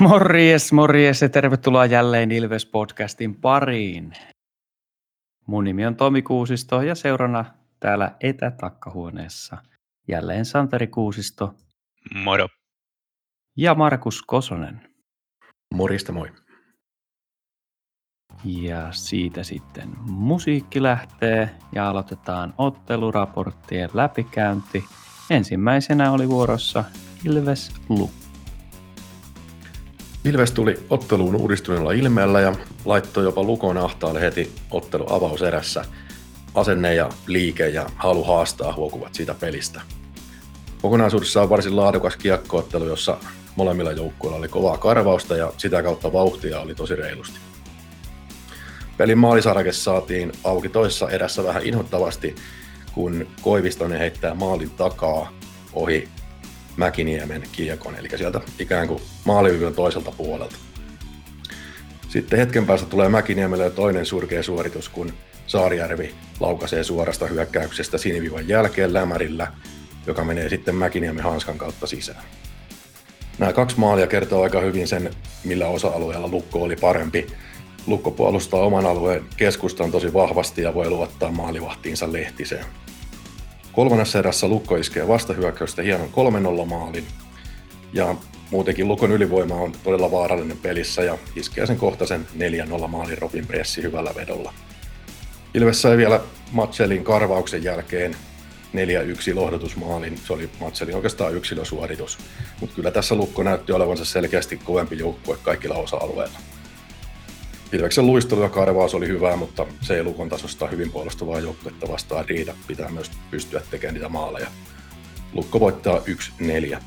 Morjes, morjes ja tervetuloa jälleen Ilves-podcastin pariin. Mun nimi on Tomi Kuusisto ja seurana täällä etätakkahuoneessa jälleen Santeri Kuusisto Moro. ja Markus Kosonen. Morista moi. Ja siitä sitten musiikki lähtee ja aloitetaan otteluraporttien läpikäynti. Ensimmäisenä oli vuorossa Ilves Lukko. Ilves tuli otteluun uudistuneella ilmeellä ja laittoi jopa Lukon ahtaalle heti ottelu avauserässä. Asenne ja liike ja halu haastaa huokuvat siitä pelistä. Kokonaisuudessaan varsin laadukas kiekkoottelu, jossa molemmilla joukkueilla oli kovaa karvausta ja sitä kautta vauhtia oli tosi reilusti. Pelin maalisarake saatiin auki toisessa erässä vähän inhottavasti, kun Koivistonen heittää maalin takaa ohi Mäkiniemen kiekon, eli sieltä ikään kuin maalivyvyn toiselta puolelta. Sitten hetken päästä tulee Mäkiniemelle toinen surkea suoritus, kun Saarijärvi laukaisee suorasta hyökkäyksestä sinivivan jälkeen lämärillä, joka menee sitten Mäkiniemen hanskan kautta sisään. Nämä kaksi maalia kertoo aika hyvin sen, millä osa-alueella Lukko oli parempi. Lukko puolustaa oman alueen keskustan tosi vahvasti ja voi luottaa maalivahtiinsa Lehtiseen. Kolmannessa erässä Lukko iskee vastahyökkäystä hienon 3-0 maalin. Ja muutenkin Lukon ylivoima on todella vaarallinen pelissä ja iskee sen kohtaisen 4-0 maalin Robin Pressi hyvällä vedolla. Ilves sai vielä Matselin karvauksen jälkeen 4-1 lohdotusmaalin. Se oli Matselin oikeastaan yksilösuoritus. Mutta kyllä tässä Lukko näytti olevansa selkeästi kovempi joukkue kaikilla osa-alueilla. Ilveksen luistelu ja karvaus oli hyvää, mutta se ei Lukon tasosta hyvin puolustuvaa joukkuetta vastaan riitä. Pitää myös pystyä tekemään niitä maaleja. Lukko voittaa 1-4.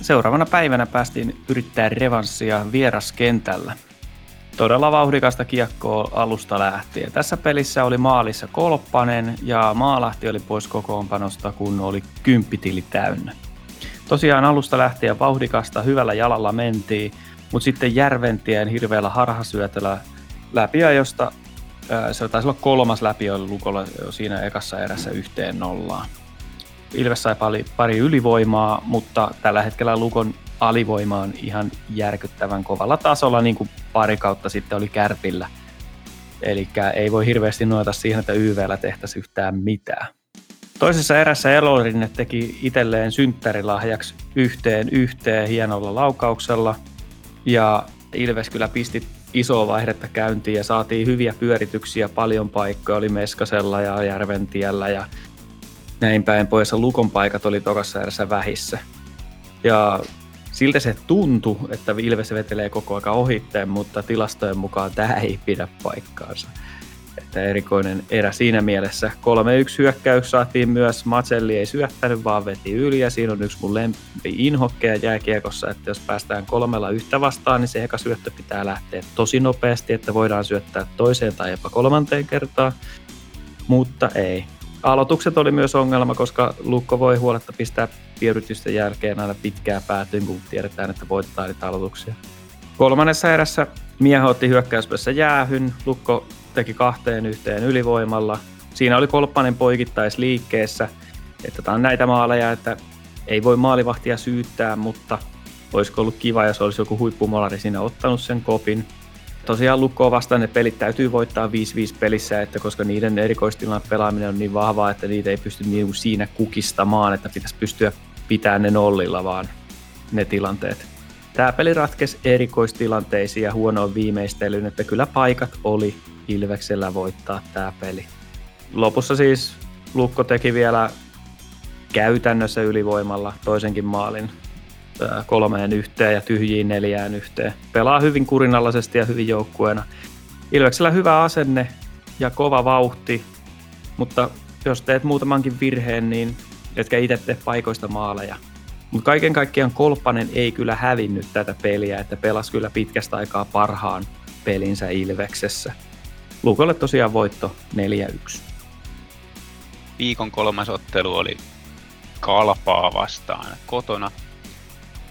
Seuraavana päivänä päästiin yrittää revanssia vieraskentällä. Todella vauhdikasta kiekkoa alusta lähtien. Tässä pelissä oli maalissa Kolppanen ja Maalahti oli pois kokoonpanosta, kun oli kymppitili täynnä. Tosiaan alusta lähtien vauhdikasta hyvällä jalalla mentiin, mutta sitten Järventien hirveällä harhasyötöllä läpiajosta, se taisi olla kolmas läpi oli Lukolla siinä ekassa erässä yhteen nollaan. Ilves sai pari, pari ylivoimaa, mutta tällä hetkellä Lukon alivoima on ihan järkyttävän kovalla tasolla, niin kuin pari kautta sitten oli Kärpillä. Eli ei voi hirveästi nojata siihen, että YVllä tehtäisiin yhtään mitään. Toisessa erässä Elorinne teki itselleen synttärilahjaksi yhteen yhteen hienolla laukauksella – ja Ilves kyllä pisti isoa vaihdetta käyntiin ja saatiin hyviä pyörityksiä, paljon paikkoja oli Meskasella ja Järventiellä ja näin päin pois. Lukon paikat oli tokassa erässä vähissä. Ja siltä se tuntui, että Ilves vetelee koko ajan ohitteen, mutta tilastojen mukaan tämä ei pidä paikkaansa. Että erikoinen erä siinä mielessä. 3-1 hyökkäys saatiin myös. Matselli ei syöttänyt, vaan veti yli ja siinä on yksi mun lempi inhokkeja jääkiekossa, että jos päästään kolmella yhtä vastaan, niin se eka syöttö pitää lähteä tosi nopeasti, että voidaan syöttää toiseen tai jopa kolmanteen kertaan. Mutta ei. Aloitukset oli myös ongelma, koska Lukko voi huoletta pistää piirrytysten jälkeen aina pitkää päätyyn, kun tiedetään, että voitetaan niitä aloituksia. Kolmannessa erässä Mieho otti hyökkäyspäässä jäähyn, Lukko teki kahteen yhteen ylivoimalla. Siinä oli kolppanen poikittais liikkeessä, että tämä on näitä maaleja, että ei voi maalivahtia syyttää, mutta olisiko ollut kiva, jos olisi joku huippumolari siinä ottanut sen kopin. Tosiaan Lukkoa vastaan ne pelit täytyy voittaa 5-5 pelissä, että koska niiden erikoistilan pelaaminen on niin vahvaa, että niitä ei pysty niin siinä kukistamaan, että pitäisi pystyä pitämään ne nollilla vaan ne tilanteet. Tämä peli ratkesi erikoistilanteisiin ja huonoon viimeistelyyn, että kyllä paikat oli Ilveksellä voittaa tämä peli. Lopussa siis Lukko teki vielä käytännössä ylivoimalla toisenkin maalin kolmeen yhteen ja tyhjiin neljään yhteen. Pelaa hyvin kurinalaisesti ja hyvin joukkueena. Ilveksellä hyvä asenne ja kova vauhti, mutta jos teet muutamankin virheen, niin etkä itse tee paikoista maaleja. Mutta kaiken kaikkiaan Kolppanen ei kyllä hävinnyt tätä peliä, että pelasi kyllä pitkästä aikaa parhaan pelinsä Ilveksessä. Lukolle tosiaan voitto 4-1. Viikon kolmas ottelu oli Kalpaa vastaan kotona.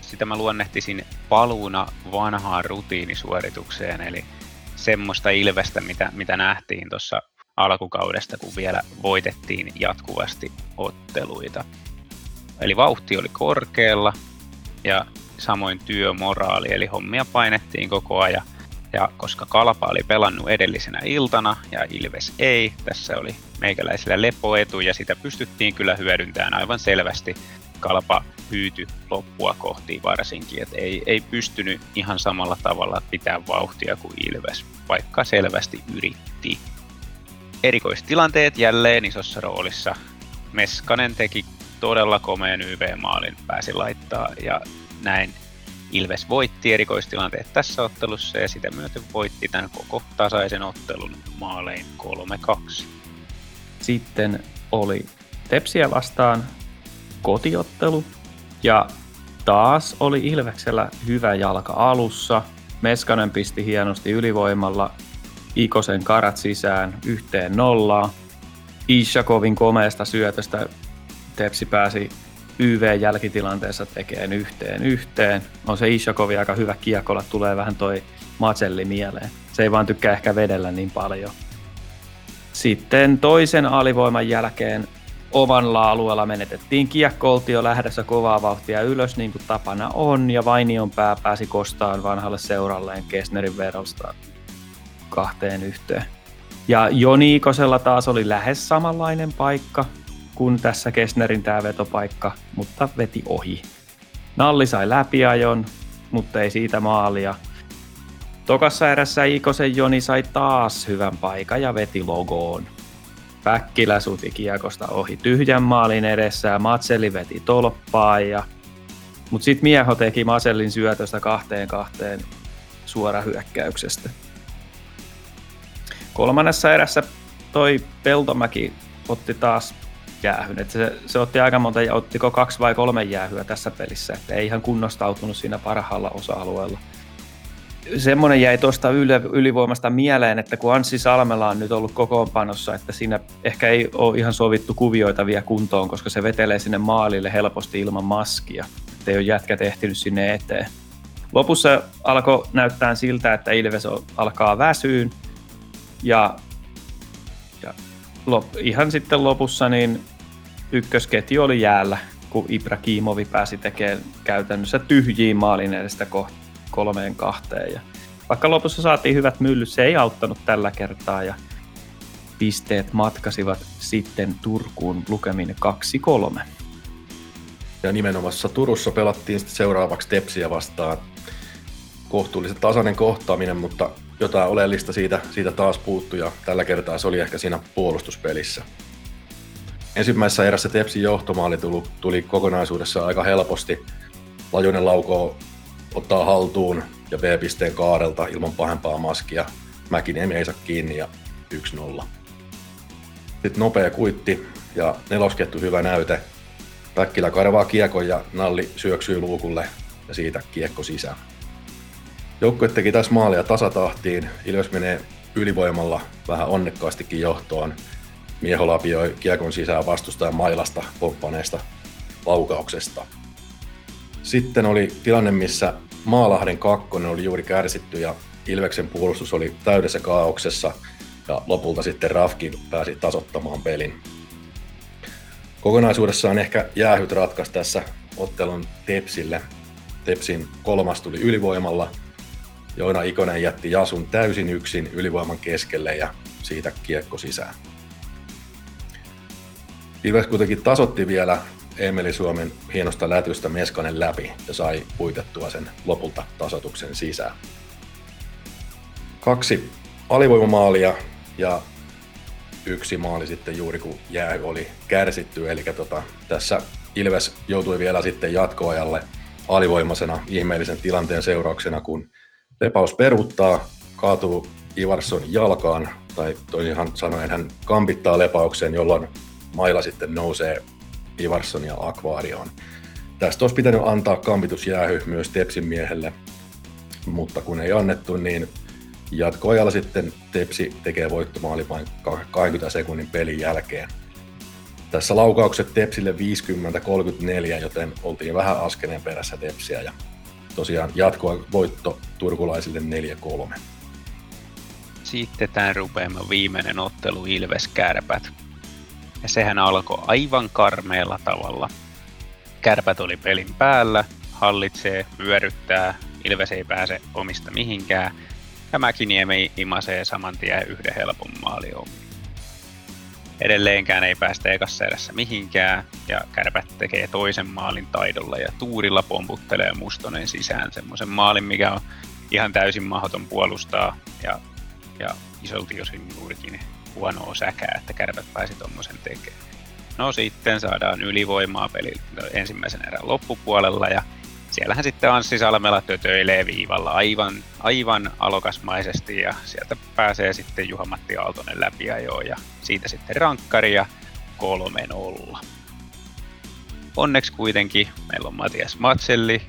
Sitä mä luonnehtisin paluuna vanhaan rutiinisuoritukseen, eli semmoista Ilvestä, mitä, mitä nähtiin tuossa alkukaudesta, kun vielä voitettiin jatkuvasti otteluita. Eli vauhti oli korkealla ja samoin työmoraali, eli hommia painettiin koko ajan. Ja koska Kalpa oli pelannut edellisenä iltana ja Ilves ei, tässä oli meikäläisillä lepoetu ja sitä pystyttiin kyllä hyödyntämään aivan selvästi. Kalpa hyyty loppua kohti varsinkin, että ei, ei pystynyt ihan samalla tavalla pitää vauhtia kuin Ilves, vaikka selvästi yritti. Erikoistilanteet jälleen isossa roolissa. Meskanen teki todella komeen YV-maalin, pääsi laittaa ja näin Ilves voitti erikoistilanteet tässä ottelussa ja sitä myöten voitti tämän koko tasaisen ottelun maalein 3-2. Sitten oli Tepsiä vastaan kotiottelu ja taas oli Ilveksellä hyvä jalka alussa. Meskanen pisti hienosti ylivoimalla Ikosen karat sisään yhteen nollaan. Ishakovin komeesta syötöstä Tepsi pääsi YV-jälkitilanteessa tekeen yhteen yhteen. On se Ishakovi aika hyvä kiekolla, tulee vähän toi Matselli mieleen. Se ei vaan tykkää ehkä vedellä niin paljon. Sitten toisen alivoiman jälkeen omalla alueella menetettiin kiekko, oltiin jo lähdössä kovaa vauhtia ylös niin kuin tapana on, ja Vainion pää pääsi kostaan vanhalle seuralleen Kesnerin verosta kahteen yhteen. Ja Joniikosella taas oli lähes samanlainen paikka kuin tässä Kesnerin tämä vetopaikka, mutta veti ohi. Nalli sai läpiajon, mutta ei siitä maalia. Tokassa erässä Ikosen Joni sai taas hyvän paikan ja veti logoon. Päkkilä suti kiekosta ohi tyhjän maalin edessä ja Matseli veti tolppaan. Ja... Mutta sitten Mieho teki Masellin syötöstä kahteen kahteen suorahyökkäyksestä. Kolmannessa erässä toi Peltomäki otti taas jäähyn. Et se, se, otti aika monta, ottiko kaksi vai kolme jäähyä tässä pelissä, että ei ihan kunnostautunut siinä parhaalla osa-alueella semmoinen jäi tuosta ylivoimasta mieleen, että kun Anssi Salmela on nyt ollut kokoonpanossa, että siinä ehkä ei ole ihan sovittu kuvioita vielä kuntoon, koska se vetelee sinne maalille helposti ilman maskia. Ei ole jätkät ehtinyt sinne eteen. Lopussa alkoi näyttää siltä, että Ilves alkaa väsyyn ja, ja lop, ihan sitten lopussa niin ykkösketju oli jäällä, kun Ibrahimovi pääsi tekemään käytännössä tyhjiin maalin edestä kolmeen kahteen. Ja vaikka lopussa saatiin hyvät myllyt, se ei auttanut tällä kertaa ja pisteet matkasivat sitten Turkuun lukemin 2-3. Ja nimenomaisessa Turussa pelattiin sitten seuraavaksi Tepsiä vastaan. Kohtuullisen tasainen kohtaaminen, mutta jotain oleellista siitä, siitä taas puuttui ja tällä kertaa se oli ehkä siinä puolustuspelissä. Ensimmäisessä erässä Tepsin johtomaali tuli, tuli kokonaisuudessa aika helposti. Lajunen laukoo ottaa haltuun ja B-pisteen kaarelta ilman pahempaa maskia. Mäkinen ei saa kiinni ja 1-0. Sitten nopea kuitti ja neloskettu hyvä näyte. Päkkilä karvaa kiekon ja Nalli syöksyy luukulle ja siitä kiekko sisään. Joukkue teki tässä maalia tasatahtiin. Ilves menee ylivoimalla vähän onnekkaastikin johtoon. Mieho lapioi kiekon sisään vastustajan mailasta pomppaneesta laukauksesta. Sitten oli tilanne, missä Maalahden kakkonen oli juuri kärsitty ja Ilveksen puolustus oli täydessä kaauksessa ja lopulta sitten Rafkin pääsi tasottamaan pelin. Kokonaisuudessaan ehkä jäähyt ratkaisi tässä ottelun Tepsille. Tepsin kolmas tuli ylivoimalla. Joona Ikonen jätti Jasun täysin yksin ylivoiman keskelle ja siitä kiekko sisään. Ilves kuitenkin tasotti vielä Emeli Suomen hienosta lätystä Meskanen läpi ja sai puitettua sen lopulta tasotuksen sisään. Kaksi alivoimamaalia ja yksi maali sitten juuri kun jää oli kärsitty. Eli tota, tässä Ilves joutui vielä sitten jatkoajalle alivoimaisena ihmeellisen tilanteen seurauksena, kun Lepaus peruuttaa, kaatuu Ivarsson jalkaan, tai toisin sanoen hän kampittaa Lepaukseen, jolloin maila sitten nousee Ivarsson ja Aquarion. Tästä olisi pitänyt antaa kampitusjäähy myös Tepsin miehelle, mutta kun ei annettu, niin jatkoajalla sitten Tepsi tekee voittomaali vain 20 sekunnin pelin jälkeen. Tässä laukaukset Tepsille 50-34, joten oltiin vähän askeleen perässä Tepsiä ja tosiaan jatkoa voitto turkulaisille 4-3. Sitten tämän rupeamme viimeinen ottelu Ilves Kärpät. Ja sehän alkoi aivan karmeella tavalla. Kärpät oli pelin päällä, hallitsee, vyöryttää, Ilves ei pääse omista mihinkään, ja Mäkiniemi imasee saman tien yhden helpon maali Edelleenkään ei päästä ekassa erässä mihinkään, ja Kärpät tekee toisen maalin taidolla, ja Tuurilla pomputtelee Mustonen sisään. Semmoisen maalin, mikä on ihan täysin mahdoton puolustaa, ja, ja isolti osin juurikin huonoa säkää, että Kärpät pääsi tuommoisen tekemään. No sitten saadaan ylivoimaa peli ensimmäisen erän loppupuolella, ja siellähän sitten Anssi Salmela tötöilee viivalla aivan, aivan alokasmaisesti ja sieltä pääsee sitten Juha-Matti Aaltonen läpi jo ja siitä sitten rankkari ja 3-0. Onneksi kuitenkin meillä on Matias Matselli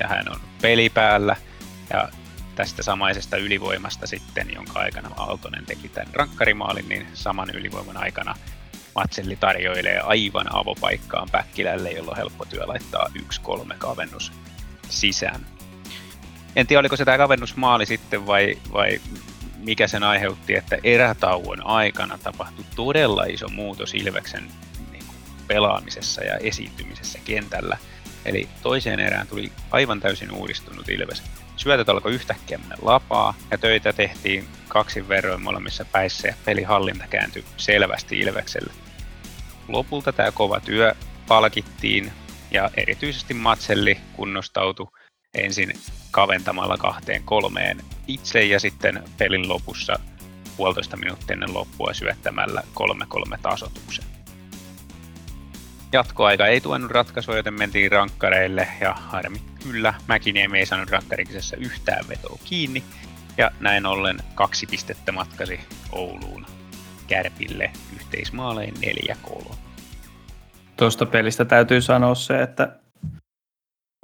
ja hän on peli päällä ja tästä samaisesta ylivoimasta sitten, jonka aikana Aaltonen teki tämän rankkarimaalin, niin saman ylivoiman aikana Matselli tarjoilee aivan avopaikkaan Päkkilälle, jolloin helppo työ laittaa 1-3 kavennus sisään. En tiedä, oliko se tämä kavennusmaali sitten vai, vai mikä sen aiheutti, että erätauon aikana tapahtui todella iso muutos Ilveksen niin kuin, pelaamisessa ja esiintymisessä kentällä. Eli toiseen erään tuli aivan täysin uudistunut Ilves. Syötöt alkoi yhtäkkiä mennä lapaa ja töitä tehtiin kaksin verroin molemmissa päissä ja pelihallinta kääntyi selvästi Ilvekselle. Lopulta tämä kova työ palkittiin ja erityisesti Matselli kunnostautui ensin kaventamalla kahteen kolmeen itse ja sitten pelin lopussa puolitoista minuuttia ennen loppua syöttämällä 3-3 tasotuksen. Jatkoaika ei tuonut ratkaisua, joten mentiin rankkareille ja harmi kyllä Mäkiniemi ei saanut rankkarikisessä yhtään vetoa kiinni ja näin ollen kaksi pistettä matkasi Ouluun Kärpille yhteismaalein 4-3 tuosta pelistä täytyy sanoa se, että,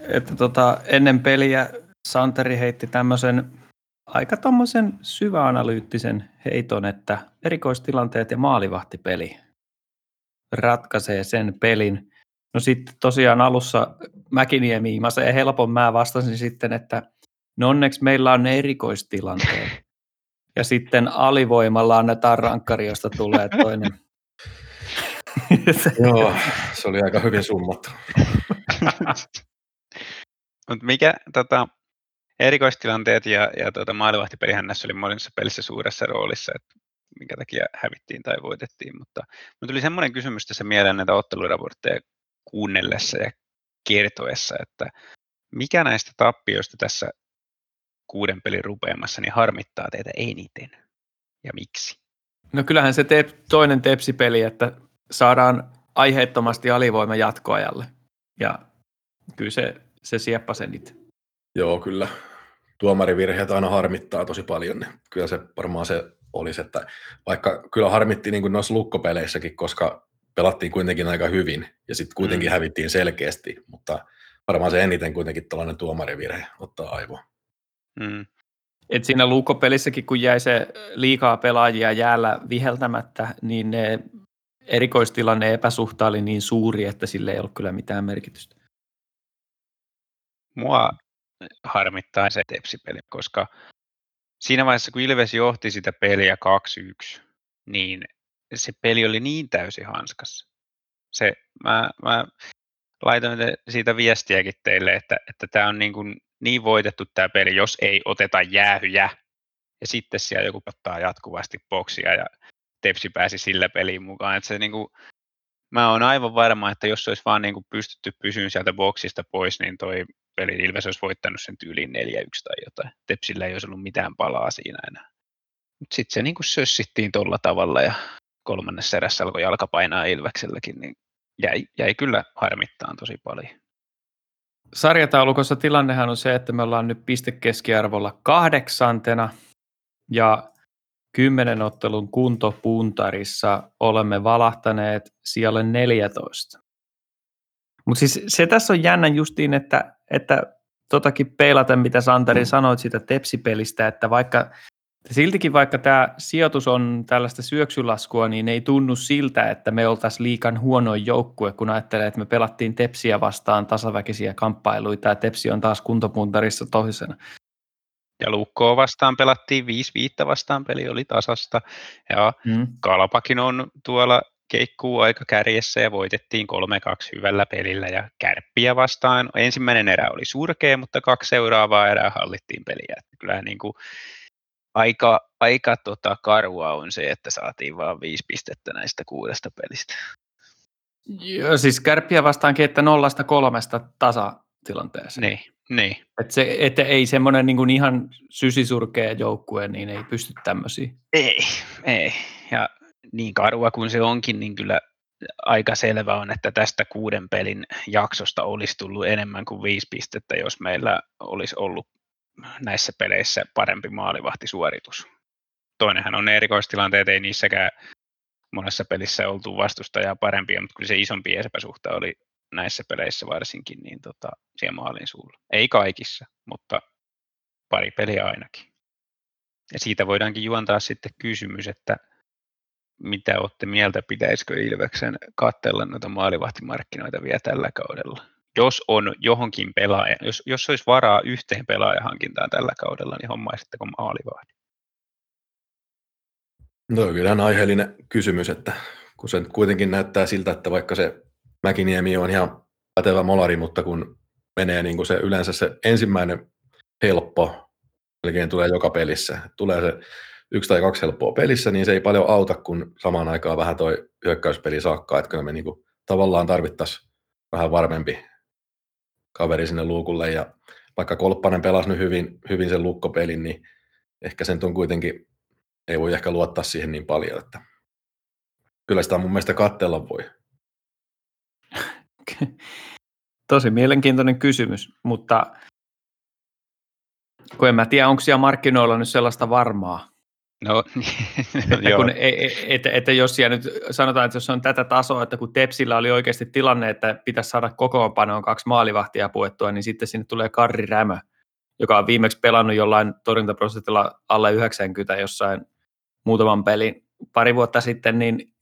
että tota, ennen peliä Santeri heitti tämmöisen aika tommosen syväanalyyttisen heiton, että erikoistilanteet ja maalivahtipeli ratkaisee sen pelin. No sitten tosiaan alussa Mäkiniemi imasee helpon, mä vastasin sitten, että no onneksi meillä on ne erikoistilanteet. Ja sitten alivoimalla annetaan rankkari, josta tulee toinen Joo, se oli aika hyvin summattu. Mut mikä tota, erikoistilanteet ja, ja tota, maalivahtipelihän näissä oli monissa pelissä suuressa roolissa, että minkä takia hävittiin tai voitettiin, mutta mutta tuli semmoinen kysymys tässä mieleen näitä otteluraportteja kuunnellessa ja kertoessa, että mikä näistä tappioista tässä kuuden pelin rupeamassa niin harmittaa teitä eniten ja miksi? No kyllähän se te- toinen tepsipeli, että saadaan aiheettomasti alivoima jatkoajalle. Ja kyllä se, se sieppasi niitä. Joo, kyllä. Tuomarivirheet aina harmittaa tosi paljon. Niin kyllä se varmaan se olisi, että vaikka kyllä harmitti niin kuin noissa lukkopeleissäkin, koska pelattiin kuitenkin aika hyvin ja sitten kuitenkin mm. hävittiin selkeästi, mutta varmaan se eniten kuitenkin tällainen tuomarivirhe ottaa aivoa. Mm. Et siinä luukkopelissäkin, kun jäi se liikaa pelaajia jäällä viheltämättä, niin ne erikoistilanne epäsuhta oli niin suuri, että sille ei ollut kyllä mitään merkitystä. Mua harmittaa se tepsipeli, koska siinä vaiheessa, kun Ilves johti sitä peliä 2-1, niin se peli oli niin täysin hanskassa. Se, mä, mä laitoin siitä viestiäkin teille, että, että tämä on niin, kuin niin voitettu tämä peli, jos ei oteta jäähyjä. Ja sitten siellä joku ottaa jatkuvasti boksia ja Tepsi pääsi sillä peliin mukaan. Että se niin kuin, mä oon aivan varma, että jos olisi vaan niin kuin pystytty pysyyn sieltä boksista pois, niin toi peli Ilves olisi voittanut sen tyyliin 4-1 tai jotain. Tepsillä ei olisi ollut mitään palaa siinä enää. Mutta sitten se niin kuin sössittiin tuolla tavalla ja kolmannessa erässä alkoi jalka painaa Ilvekselläkin, niin jäi, jäi kyllä harmittaan tosi paljon. Sarjataulukossa tilannehan on se, että me ollaan nyt pistekeskiarvolla kahdeksantena ja kymmenen ottelun kuntopuntarissa olemme valahtaneet siellä 14. Mutta siis se tässä on jännä justiin, että, että totakin peilaten, mitä Santeri mm. sanoit siitä tepsipelistä, että vaikka siltikin vaikka tämä sijoitus on tällaista syöksylaskua, niin ei tunnu siltä, että me oltaisiin liikan huonoin joukkue, kun ajattelee, että me pelattiin tepsiä vastaan tasaväkisiä kamppailuita ja tepsi on taas kuntopuntarissa toisena. Ja Lukkoa vastaan pelattiin 5-5 vastaan, peli oli tasasta. Ja mm. Kalapakin on tuolla keikkuu aika kärjessä ja voitettiin 3-2 hyvällä pelillä ja kärppiä vastaan. Ensimmäinen erä oli surkea, mutta kaksi seuraavaa erää hallittiin peliä. Että kyllä niin kuin aika, aika tota karua on se, että saatiin vain viisi pistettä näistä kuudesta pelistä. Joo, siis kärppiä vastaankin, että nollasta kolmesta tasatilanteessa. Niin, niin. Et se, että ei semmoinen niin ihan sysisurkea joukkue, niin ei pysty tämmöisiin. Ei, ei. Ja niin karua kuin se onkin, niin kyllä aika selvä on, että tästä kuuden pelin jaksosta olisi tullut enemmän kuin viisi pistettä, jos meillä olisi ollut näissä peleissä parempi maalivahtisuoritus. Toinenhan on ne erikoistilanteet, ei niissäkään monessa pelissä oltu vastustajaa parempia, mutta kyllä se isompi epäsuhta oli näissä peleissä varsinkin niin tota, siellä maalin suulla. Ei kaikissa, mutta pari peliä ainakin. Ja siitä voidaankin juontaa sitten kysymys, että mitä olette mieltä, pitäisikö Ilveksen katsella noita maalivahtimarkkinoita vielä tällä kaudella? Jos on johonkin pelaaja, jos, jos olisi varaa yhteen pelaajahankintaan tällä kaudella, niin hommaisitteko maalivahti? No kyllähän aiheellinen kysymys, että kun se kuitenkin näyttää siltä, että vaikka se Mäkiniemi on ihan pätevä molari, mutta kun menee niin kuin se yleensä se ensimmäinen helppo, melkein tulee joka pelissä. Tulee se yksi tai kaksi helppoa pelissä, niin se ei paljon auta, kun samaan aikaan vähän toi hyökkäyspeli saakkaa, että kyllä me niin kuin tavallaan tarvittaisiin vähän varmempi kaveri sinne luukulle, ja vaikka Kolppanen pelasi nyt hyvin, hyvin sen lukkopelin, niin ehkä sen on kuitenkin, ei voi ehkä luottaa siihen niin paljon, että kyllä sitä mun mielestä kattella voi. Tosi mielenkiintoinen kysymys, mutta kun en mä tiedä, onko siellä markkinoilla nyt sellaista varmaa. No, että, kun, e, e, että, että jos siellä nyt sanotaan, että jos on tätä tasoa, että kun Tepsillä oli oikeasti tilanne, että pitäisi saada kokoonpanoon kaksi maalivahtia puettua, niin sitten sinne tulee Karri Rämö, joka on viimeksi pelannut jollain torjuntaprosentilla alle 90 jossain muutaman pelin pari vuotta sitten, niin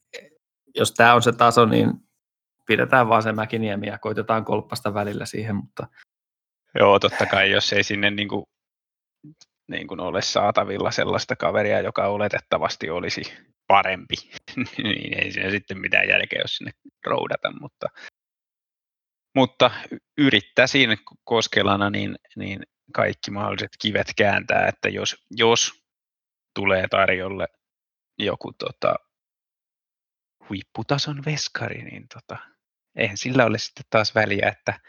jos tämä on se taso, niin pidetään vaan se Mäkiniemi ja koitetaan kolppasta välillä siihen, mutta... Joo, totta kai, jos ei sinne niin kuin, niin kuin ole saatavilla sellaista kaveria, joka oletettavasti olisi parempi, niin ei siinä sitten mitään jälkeä, jos sinne roudata, mutta, mutta yrittäisin Koskelana niin, niin kaikki mahdolliset kivet kääntää, että jos, jos tulee tarjolle joku tota, huipputason veskari, niin tota, eihän sillä ole sitten taas väliä, että,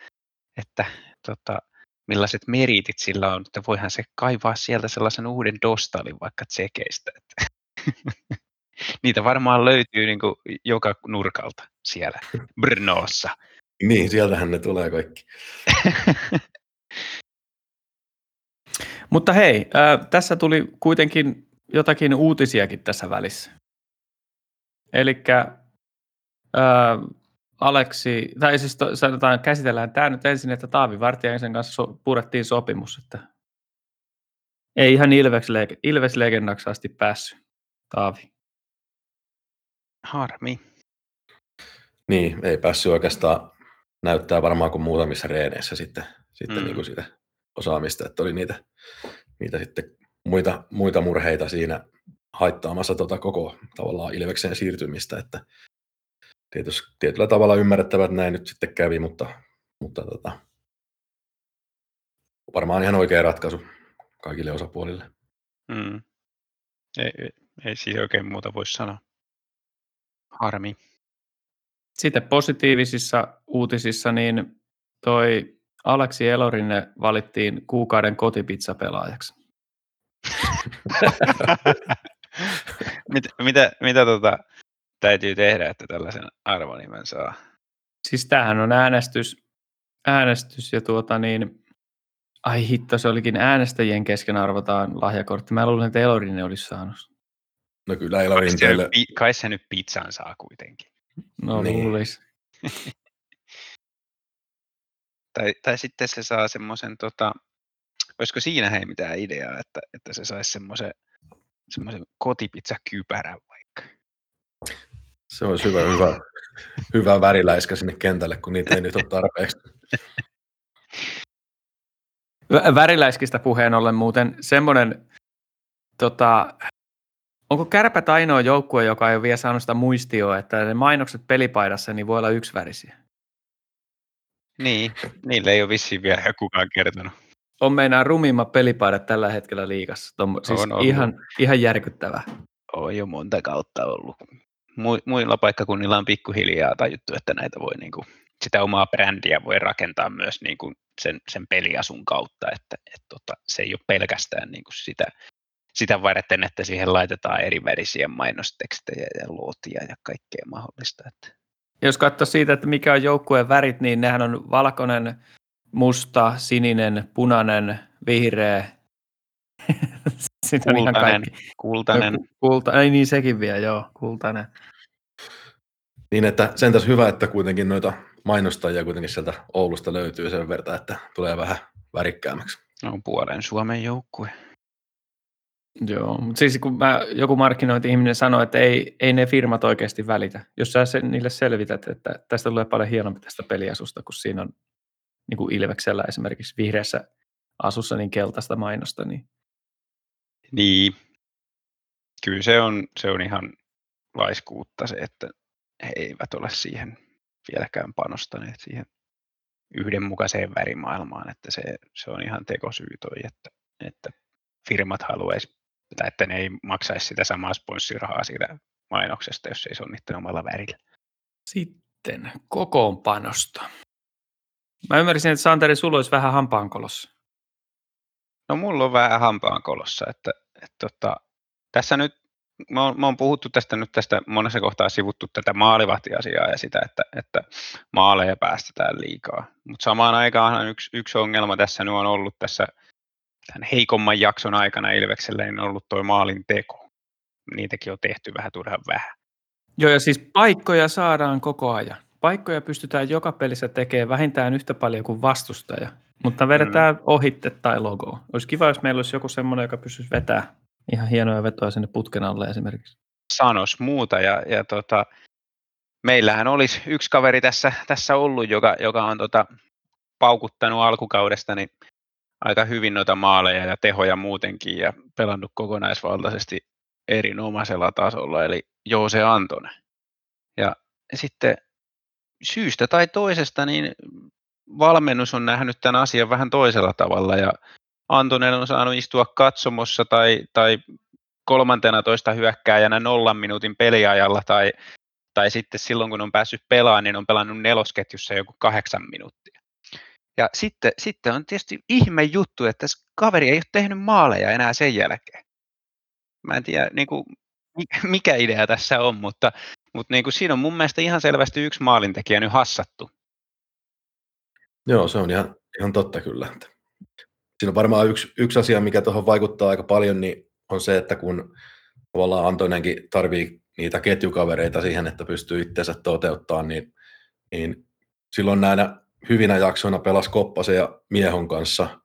että tota, millaiset meritit sillä on, että voihan se kaivaa sieltä sellaisen uuden dostalin vaikka tsekeistä. Niitä varmaan löytyy niin kuin joka nurkalta siellä Brnoossa. Niin, sieltähän ne tulee kaikki. Mutta hei, äh, tässä tuli kuitenkin jotakin uutisiakin tässä välissä. Eli äh, Aleksi, tai siis to, sanotaan, käsitellään tämä nyt ensin, että Taavi Vartiaisen kanssa so, purettiin sopimus, että ei ihan Ilves, Ilves legendaksi asti päässyt, Taavi. Harmi. Niin, ei päässyt oikeastaan näyttää varmaan kuin muutamissa reeneissä sitten, sitten mm. niin kuin sitä osaamista, että oli niitä, niitä sitten muita, muita murheita siinä haittaamassa tota koko tavallaan Ilvekseen siirtymistä, että tietysti, tietyllä tavalla ymmärrettävät näin nyt sitten kävi, mutta, mutta tota, varmaan ihan oikea ratkaisu kaikille osapuolille. Mm. Ei, ei, ei siihen oikein muuta voi sanoa. Harmi. Sitten positiivisissa uutisissa, niin toi Aleksi Elorinne valittiin kuukauden kotipizzapelaajaksi. mitä, mitä, mitä tota, täytyy tehdä, että tällaisen arvonimen saa? Siis tämähän on äänestys, äänestys ja tuota niin, ai hitto, se olikin äänestäjien kesken arvotaan lahjakortti. Mä luulen, että Elorinen olisi saanut. No kyllä Elorin teille... Kai se nyt pizzan saa kuitenkin. No niin. luulisi. tai, tai sitten se saa semmoisen, tota, olisiko siinä hei mitään ideaa, että, että se saisi semmoisen, semmoisen kotipizzakypärän. Se olisi hyvä, hyvä, hyvä väriläiskä sinne kentälle, kun niitä ei nyt ole tarpeeksi. Väriläiskistä puheen ollen muuten semmoinen, tota, Onko kärpät ainoa joukkue, joka ei ole vielä saanut sitä muistioa, että ne mainokset pelipaidassa niin voi olla yksivärisiä? Niin, niille ei ole vissiin vielä kukaan kertonut. On meinaa rumimmat pelipaidat tällä hetkellä liigassa. Tom, siis On ollut. ihan, ihan järkyttävää. On jo monta kautta ollut. Mu- muilla paikkakunnilla on pikkuhiljaa tajuttu, että näitä voi niinku, sitä omaa brändiä voi rakentaa myös niinku sen, sen peliasun kautta, että et tota, se ei ole pelkästään niinku sitä, sitä varten, että siihen laitetaan eri värisiä mainostekstejä ja luotia ja kaikkea mahdollista. Että. Jos katsoo siitä, että mikä on joukkueen värit, niin nehän on valkoinen, musta, sininen, punainen, vihreä. Sitten on ihan Kultainen, kaikki. kultainen. Kulta, ei niin sekin vielä, joo, kultainen. Niin, että sentäs hyvä, että kuitenkin noita mainostajia kuitenkin sieltä Oulusta löytyy sen verran, että tulee vähän värikkäämmäksi. on puolen Suomen joukkue. Joo, mutta siis kun mä, joku markkinointi-ihminen sanoi, että ei, ei ne firmat oikeasti välitä. Jos sä sen, niille selvität, että tästä tulee paljon hienompi tästä peliasusta, kun siinä on niin kuin Ilveksellä esimerkiksi vihreässä asussa niin keltaista mainosta, niin Niin. Kyllä se on, se on ihan laiskuutta se, että he eivät ole siihen vieläkään panostaneet siihen yhdenmukaiseen värimaailmaan, että se, se on ihan tekosyy toi, että, että firmat haluaisi, tai että ne ei maksaisi sitä samaa sponssirahaa siitä mainoksesta, jos ei niiden omalla värillä. sitten kokoonpanosta. Mä ymmärsin, että Santeri, sulla olisi vähän hampaankolossa. No mulla on vähän hampaan kolossa, että, että tota, tässä nyt, me on, me on puhuttu tästä nyt tästä monessa kohtaa sivuttu tätä maalivahtiasiaa ja sitä, että, että maaleja päästetään liikaa. Mutta samaan aikaan yksi, yksi ongelma tässä nyt on ollut tässä tämän heikomman jakson aikana Ilveksellä, niin on ollut tuo maalin teko. Niitäkin on tehty vähän turhan vähän. Joo, ja siis paikkoja saadaan koko ajan. Paikkoja pystytään joka pelissä tekemään vähintään yhtä paljon kuin vastustaja, mutta vedetään mm. ohitte tai logo. Olisi kiva, jos meillä olisi joku semmoinen, joka pystyisi vetämään ihan hienoja vetoja sinne putken alle esimerkiksi. Sanos muuta ja, ja tota, meillähän olisi yksi kaveri tässä, tässä ollut, joka, joka on tota, paukuttanut alkukaudesta niin aika hyvin noita maaleja ja tehoja muutenkin ja pelannut kokonaisvaltaisesti erinomaisella tasolla, eli Joose Antonen. Ja sitten syystä tai toisesta niin valmennus on nähnyt tämän asian vähän toisella tavalla ja Antonen on saanut istua katsomossa tai, tai kolmantena toista hyökkääjänä nollan minuutin peliajalla tai, tai sitten silloin kun on päässyt pelaamaan, niin on pelannut nelosketjussa joku kahdeksan minuuttia. Ja sitten, sitten on tietysti ihme juttu, että kaveri ei ole tehnyt maaleja enää sen jälkeen. Mä en tiedä, niin kuin, mikä idea tässä on, mutta, mutta niin kuin siinä on mun mielestä ihan selvästi yksi maalintekijä nyt hassattu. Joo, se on ihan, ihan totta kyllä. Siinä on varmaan yksi, yksi asia, mikä tuohon vaikuttaa aika paljon, niin on se, että kun tavallaan Antonenkin tarvii niitä ketjukavereita siihen, että pystyy itseensä toteuttamaan, niin, niin silloin näinä hyvinä jaksoina pelasi Koppasen ja Miehon kanssa.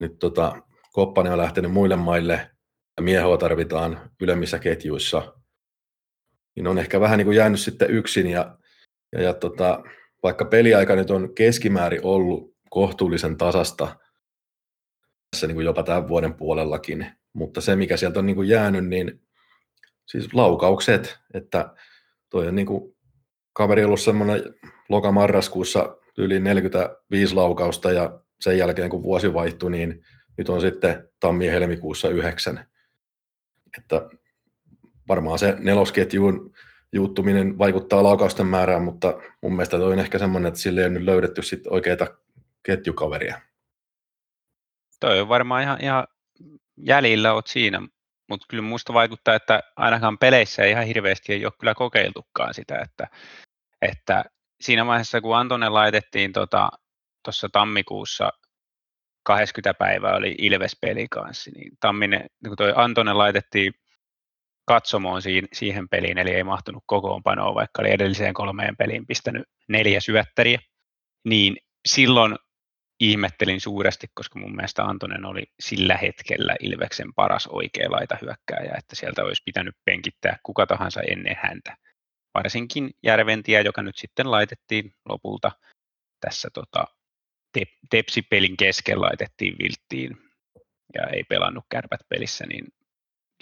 Nyt tota, Koppanen on lähtenyt muille maille ja Miehoa tarvitaan ylemmissä ketjuissa. Niin on ehkä vähän niin kuin jäänyt sitten yksin ja, ja, ja tota, vaikka peliaika nyt on keskimäärin ollut kohtuullisen tasasta tässä niin kuin jopa tämän vuoden puolellakin, mutta se mikä sieltä on niin kuin jäänyt, niin siis laukaukset, että toi on niin kuin kaveri ollut semmoinen lokamarraskuussa yli 45 laukausta ja sen jälkeen kun vuosi vaihtui, niin nyt on sitten tammi-helmikuussa yhdeksän. Että varmaan se nelosketjuun juuttuminen vaikuttaa laukausten määrään, mutta mun mielestä toi on ehkä semmoinen, että sille ei ole nyt löydetty sit oikeita ketjukaveria. Toi on varmaan ihan, ihan jäljillä oot siinä, mutta kyllä musta vaikuttaa, että ainakaan peleissä ei ihan hirveästi ei ole kyllä kokeiltukaan sitä, että, että siinä vaiheessa kun Antonen laitettiin tuossa tota, tammikuussa 20 päivää oli Ilves-peli kanssa, niin Tamminen, kun toi Antonen laitettiin katsomoon siihen, peliin, eli ei mahtunut kokoonpanoon, vaikka oli edelliseen kolmeen peliin pistänyt neljä syöttäriä, niin silloin ihmettelin suuresti, koska mun mielestä Antonen oli sillä hetkellä Ilveksen paras oikea laita hyökkääjä, että sieltä olisi pitänyt penkittää kuka tahansa ennen häntä. Varsinkin Järventiä, joka nyt sitten laitettiin lopulta tässä tota, te- Tepsi-pelin kesken laitettiin vilttiin ja ei pelannut kärpät pelissä, niin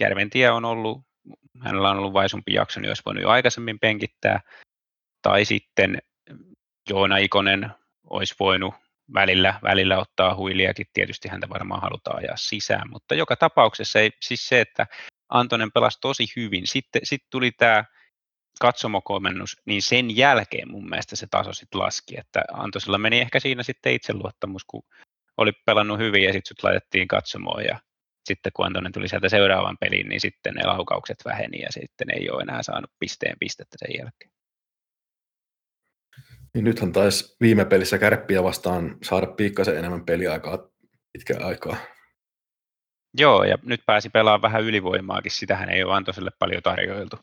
Järventiä on ollut hänellä on ollut vaisumpi jakso, niin olisi voinut jo aikaisemmin penkittää. Tai sitten Joona Ikonen olisi voinut välillä, välillä ottaa huiliakin, tietysti häntä varmaan halutaan ajaa sisään, mutta joka tapauksessa ei, siis se, että Antonen pelasi tosi hyvin. Sitten, sitten tuli tämä katsomokomennus, niin sen jälkeen mun mielestä se taso sitten laski, että Antosilla meni ehkä siinä sitten itseluottamus, kun oli pelannut hyvin ja sitten sut laitettiin katsomoon ja sitten kun Antonen tuli sieltä seuraavan peliin, niin sitten ne laukaukset väheni ja sitten ei ole enää saanut pisteen pistettä sen jälkeen. Niin nythän taisi viime pelissä kärppiä vastaan saada piikkasen enemmän peliaikaa pitkään aikaa. Joo, ja nyt pääsi pelaamaan vähän ylivoimaakin, sitähän ei ole Antoselle paljon tarjoiltu,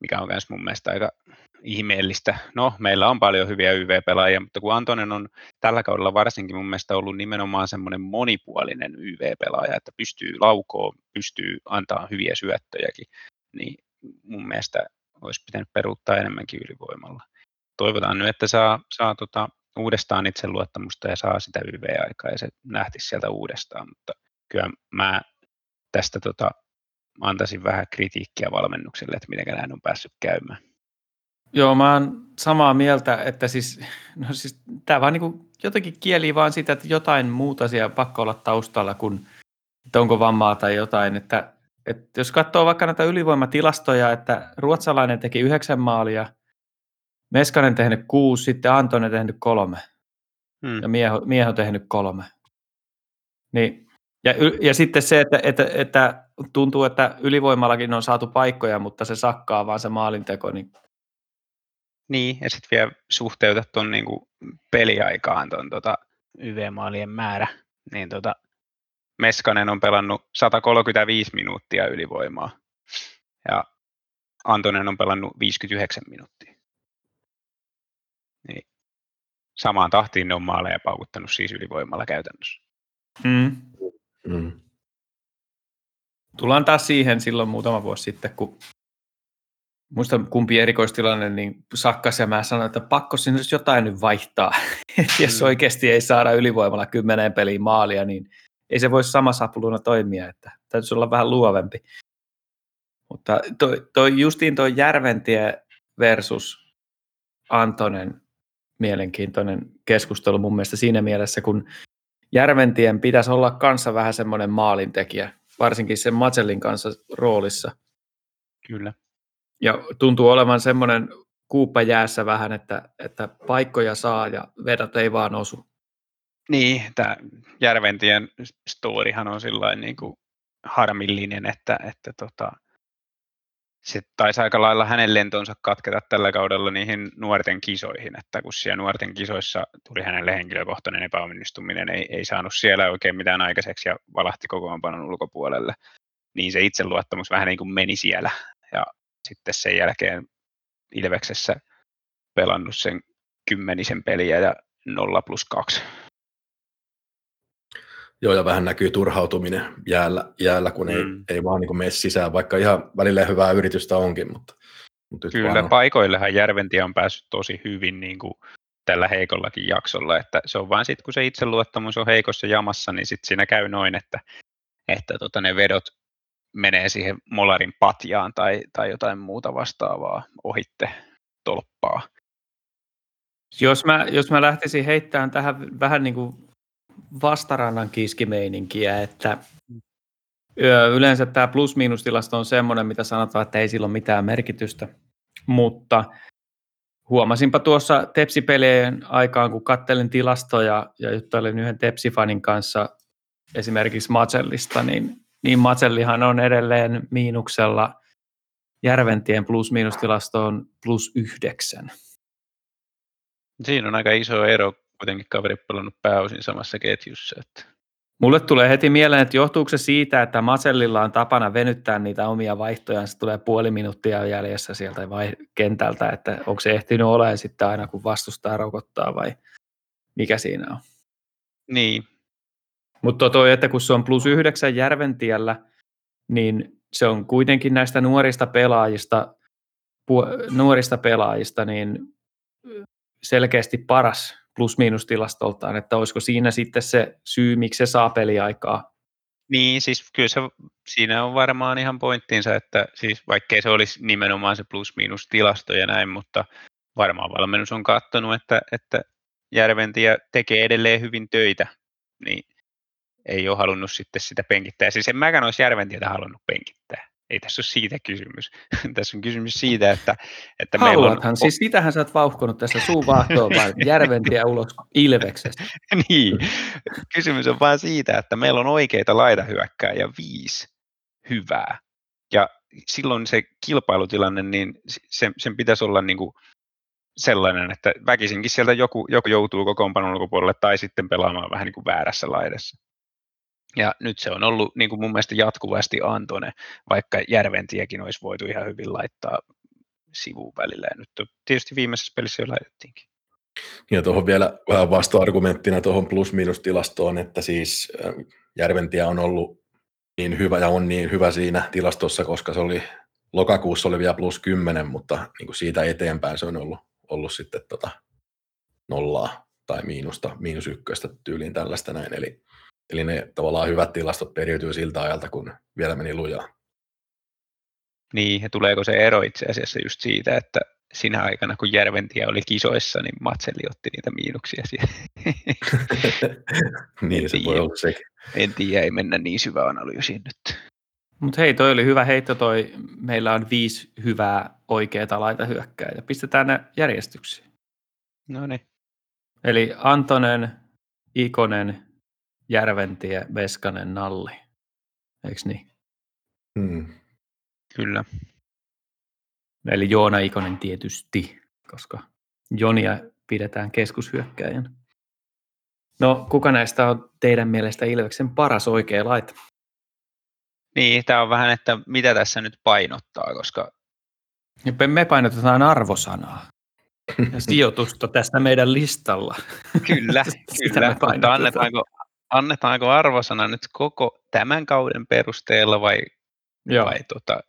mikä on myös mun mielestä aika ihmeellistä. No, meillä on paljon hyviä YV-pelaajia, mutta kun Antonen on tällä kaudella varsinkin mun mielestä ollut nimenomaan semmoinen monipuolinen YV-pelaaja, että pystyy laukoon, pystyy antaa hyviä syöttöjäkin, niin mun mielestä olisi pitänyt peruuttaa enemmänkin ylivoimalla. Toivotaan nyt, että saa, saa tota, uudestaan itseluottamusta ja saa sitä YV-aikaa ja se nähtisi sieltä uudestaan, mutta kyllä mä tästä tota, antaisin vähän kritiikkiä valmennukselle, että miten näin on päässyt käymään. Joo, mä oon samaa mieltä, että siis, no siis tämä vaan niin jotenkin kieli vaan sitä, että jotain muuta siellä pakko olla taustalla kuin, että onko vammaa tai jotain. Että, että jos katsoo vaikka näitä ylivoimatilastoja, että ruotsalainen teki yhdeksän maalia, Meskanen tehnyt kuusi, sitten Antonen tehnyt kolme hmm. ja Mieho, Mieho tehnyt kolme. Niin, ja, ja sitten se, että, että, että tuntuu, että ylivoimallakin on saatu paikkoja, mutta se sakkaa vaan se maalinteko, niin niin, ja sitten vielä suhteutat tuon niinku peliaikaan tuon tota YV-maalien määrä, niin tota, Meskanen on pelannut 135 minuuttia ylivoimaa ja Antonen on pelannut 59 minuuttia. Niin samaan tahtiin ne on maaleja paukuttanut siis ylivoimalla käytännössä. Mm. Tullaan taas siihen silloin muutama vuosi sitten, kun muista kumpi erikoistilanne, niin sakkas ja mä sanoin, että pakko sinne jotain nyt vaihtaa. Jos mm. oikeasti ei saada ylivoimalla kymmeneen peliin maalia, niin ei se voi sama sapuluna toimia, että täytyisi olla vähän luovempi. Mutta toi, toi justiin tuo Järventie versus Antonen mielenkiintoinen keskustelu mun mielestä siinä mielessä, kun Järventien pitäisi olla kanssa vähän semmoinen maalintekijä, varsinkin sen Matsellin kanssa roolissa. Kyllä. Ja tuntuu olevan semmoinen kuuppa jäässä vähän, että, että paikkoja saa ja vedot ei vaan osu. Niin, tämä Järventien storihan on sillä niin kuin harmillinen, että, että tota, se taisi aika lailla hänen lentonsa katketa tällä kaudella niihin nuorten kisoihin, että kun siellä nuorten kisoissa tuli hänelle henkilökohtainen epäonnistuminen, ei, ei saanut siellä oikein mitään aikaiseksi ja valahti kokoonpanon ulkopuolelle, niin se itseluottamus vähän niin kuin meni siellä ja sitten sen jälkeen Ilveksessä pelannut sen kymmenisen peliä ja 0 plus 2. Joo, ja vähän näkyy turhautuminen jäällä, jäällä kun mm. ei, ei vaan niin mene sisään, vaikka ihan välillä hyvää yritystä onkin. Mutta, mutta Kyllä, on... paikoillehan Järventie on päässyt tosi hyvin niin kuin tällä heikollakin jaksolla, että se on vain sitten, kun se itseluottamus on heikossa jamassa, niin sitten siinä käy noin, että, että tota, ne vedot menee siihen molarin patjaan tai, tai jotain muuta vastaavaa ohitte tolppaa. Jos mä, jos mä lähtisin heittämään tähän vähän niin kuin vastarannan kiskimeininkiä, että yleensä tämä plus-miinustilasto on semmoinen, mitä sanotaan, että ei sillä ole mitään merkitystä, mutta huomasinpa tuossa Tepsipelien aikaan, kun kattelin tilastoja ja juttelin yhden Tepsifanin kanssa esimerkiksi Matsellista, niin niin Matsellihan on edelleen miinuksella. Järventien plus-miinustilasto on plus yhdeksän. Siinä on aika iso ero, kuitenkin kaveri pelannut pääosin samassa ketjussa. Että. Mulle tulee heti mieleen, että johtuuko se siitä, että Masellilla on tapana venyttää niitä omia vaihtojaan, se tulee puoli minuuttia jäljessä sieltä vai kentältä, että onko se ehtinyt olemaan sitten aina, kun vastustaa rokottaa vai mikä siinä on? Niin, mutta toi, että kun se on plus yhdeksän Järventiellä, niin se on kuitenkin näistä nuorista pelaajista, nuorista pelaajista niin selkeästi paras plus-miinus tilastoltaan, että olisiko siinä sitten se syy, miksi se saa peliaikaa Niin, siis kyllä se, siinä on varmaan ihan pointtinsa, että siis vaikkei se olisi nimenomaan se plus-miinus tilasto ja näin, mutta varmaan valmennus on katsonut, että, että Järventie tekee edelleen hyvin töitä, niin ei ole halunnut sitten sitä penkittää. Siis en mäkään olisi Järventietä halunnut penkittää. Ei tässä ole siitä kysymys. tässä on kysymys siitä, että, että meillä on... siis sitähän sä oot vauhkonut tässä suu vaahtoon vaan Järventiä ulos Ilveksestä. niin, kysymys on vaan siitä, että meillä on oikeita ja viisi hyvää. Ja silloin se kilpailutilanne, niin sen, sen pitäisi olla niin kuin sellainen, että väkisinkin sieltä joku, joku joutuu kokoonpanon ulkopuolelle tai sitten pelaamaan vähän niin kuin väärässä laidassa. Ja nyt se on ollut niin kuin mun mielestä jatkuvasti Antone, vaikka Järventiekin olisi voitu ihan hyvin laittaa sivuun välillä. Ja nyt tietysti viimeisessä pelissä jo laitettiinkin. Ja tuohon vielä vähän vasta-argumenttina tuohon plus-minus-tilastoon, että siis Järventie on ollut niin hyvä ja on niin hyvä siinä tilastossa, koska se oli lokakuussa oli vielä plus 10, mutta niin kuin siitä eteenpäin se on ollut, ollut sitten tota nollaa tai miinusta, miinus ykköstä tyyliin tällaista näin. Eli Eli ne tavallaan hyvät tilastot periytyy siltä ajalta, kun vielä meni lujaa. Niin, ja tuleeko se ero itse asiassa just siitä, että sinä aikana, kun Järventie oli kisoissa, niin Matseli otti niitä miinuksia siellä. niin, en se tiedä. voi olla sekin. En tiedä, ei mennä niin syvä analyysiin nyt. Mutta hei, toi oli hyvä heitto toi. Meillä on viisi hyvää oikeaa laita hyökkää ja pistetään ne järjestyksiin. No niin. Eli Antonen, Ikonen, Järventie, Veskanen, Nalli. Eikö niin? Hmm. Kyllä. Eli Joona Ikonen tietysti, koska Jonia pidetään keskushyökkäjän. No, kuka näistä on teidän mielestä Ilveksen paras oikea laita? Niin, tämä on vähän, että mitä tässä nyt painottaa, koska... Me painotetaan arvosanaa ja sijoitusta tästä meidän listalla. Kyllä, kyllä. Mutta annetaanko, annetaanko arvosana nyt koko tämän kauden perusteella vai, Joo. vai tota,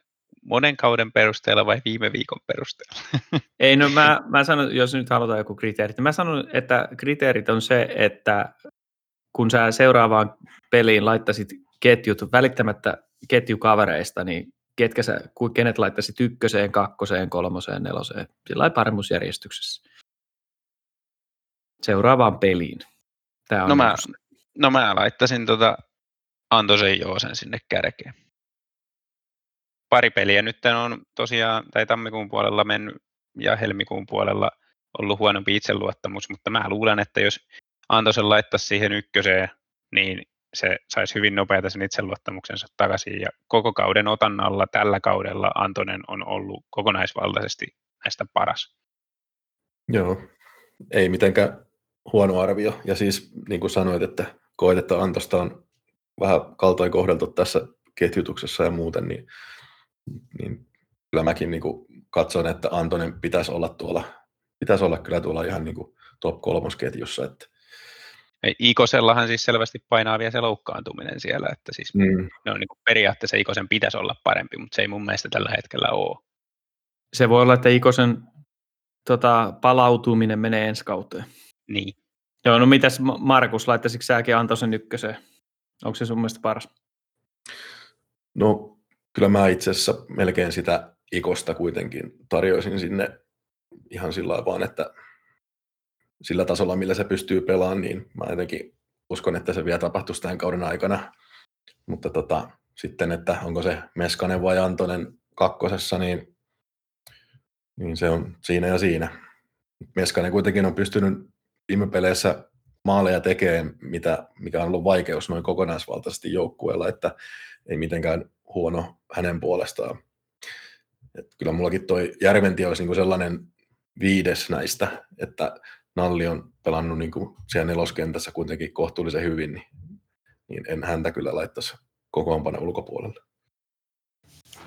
monen kauden perusteella vai viime viikon perusteella? Ei, no mä, mä sanon, jos nyt halutaan joku kriteeri, niin mä sanon, että kriteerit on se, että kun sä seuraavaan peliin laittaisit ketjut välittämättä ketjukavereista, niin ketkä sä, kenet laittaisit ykköseen, kakkoseen, kolmoseen, neloseen, sillä paremmuusjärjestyksessä. Seuraavaan peliin. Tämä on no mä, No mä laittaisin tota Antosen Joosen sinne kärkeen. Pari peliä nyt on tosiaan, tai tammikuun puolella mennyt ja helmikuun puolella ollut huonompi itseluottamus, mutta mä luulen, että jos Antosen laittaisi siihen ykköseen, niin se saisi hyvin nopeata sen itseluottamuksensa takaisin. Ja koko kauden otannalla tällä kaudella Antonen on ollut kokonaisvaltaisesti näistä paras. Joo, ei mitenkään huono arvio. Ja siis niin kuin sanoit, että koet, että Antosta on vähän kaltoin kohdeltu tässä ketjutuksessa ja muuten, niin, niin kyllä mäkin niin kuin katson, että Antonen pitäisi olla tuolla, pitäisi olla kyllä tuolla ihan niin kuin top kolmosketjussa. Että. Ikosellahan siis selvästi painaa vielä se loukkaantuminen siellä, että siis mm. ne on niin kuin periaatteessa Ikosen pitäisi olla parempi, mutta se ei mun mielestä tällä hetkellä ole. Se voi olla, että Ikosen tota, palautuminen menee ensi kauteen. Niin. Joo, no mitäs Markus, laittaisitko säkin Antosen ykköseen? Onko se sun mielestä paras? No kyllä mä itse asiassa melkein sitä ikosta kuitenkin tarjoisin sinne ihan sillä vaan, että sillä tasolla, millä se pystyy pelaamaan, niin mä jotenkin uskon, että se vielä tapahtuisi tämän kauden aikana. Mutta tota, sitten, että onko se Meskanen vai Antonen kakkosessa, niin, niin se on siinä ja siinä. Meskanen kuitenkin on pystynyt viime peleissä maaleja tekee, mitä, mikä on ollut vaikeus noin kokonaisvaltaisesti joukkueella, että ei mitenkään huono hänen puolestaan. Et kyllä mullakin toi Järventi olisi niinku sellainen viides näistä, että Nalli on pelannut niinku siellä neloskentässä kuitenkin kohtuullisen hyvin, niin, niin en häntä kyllä laittaisi kokoonpano ulkopuolelle.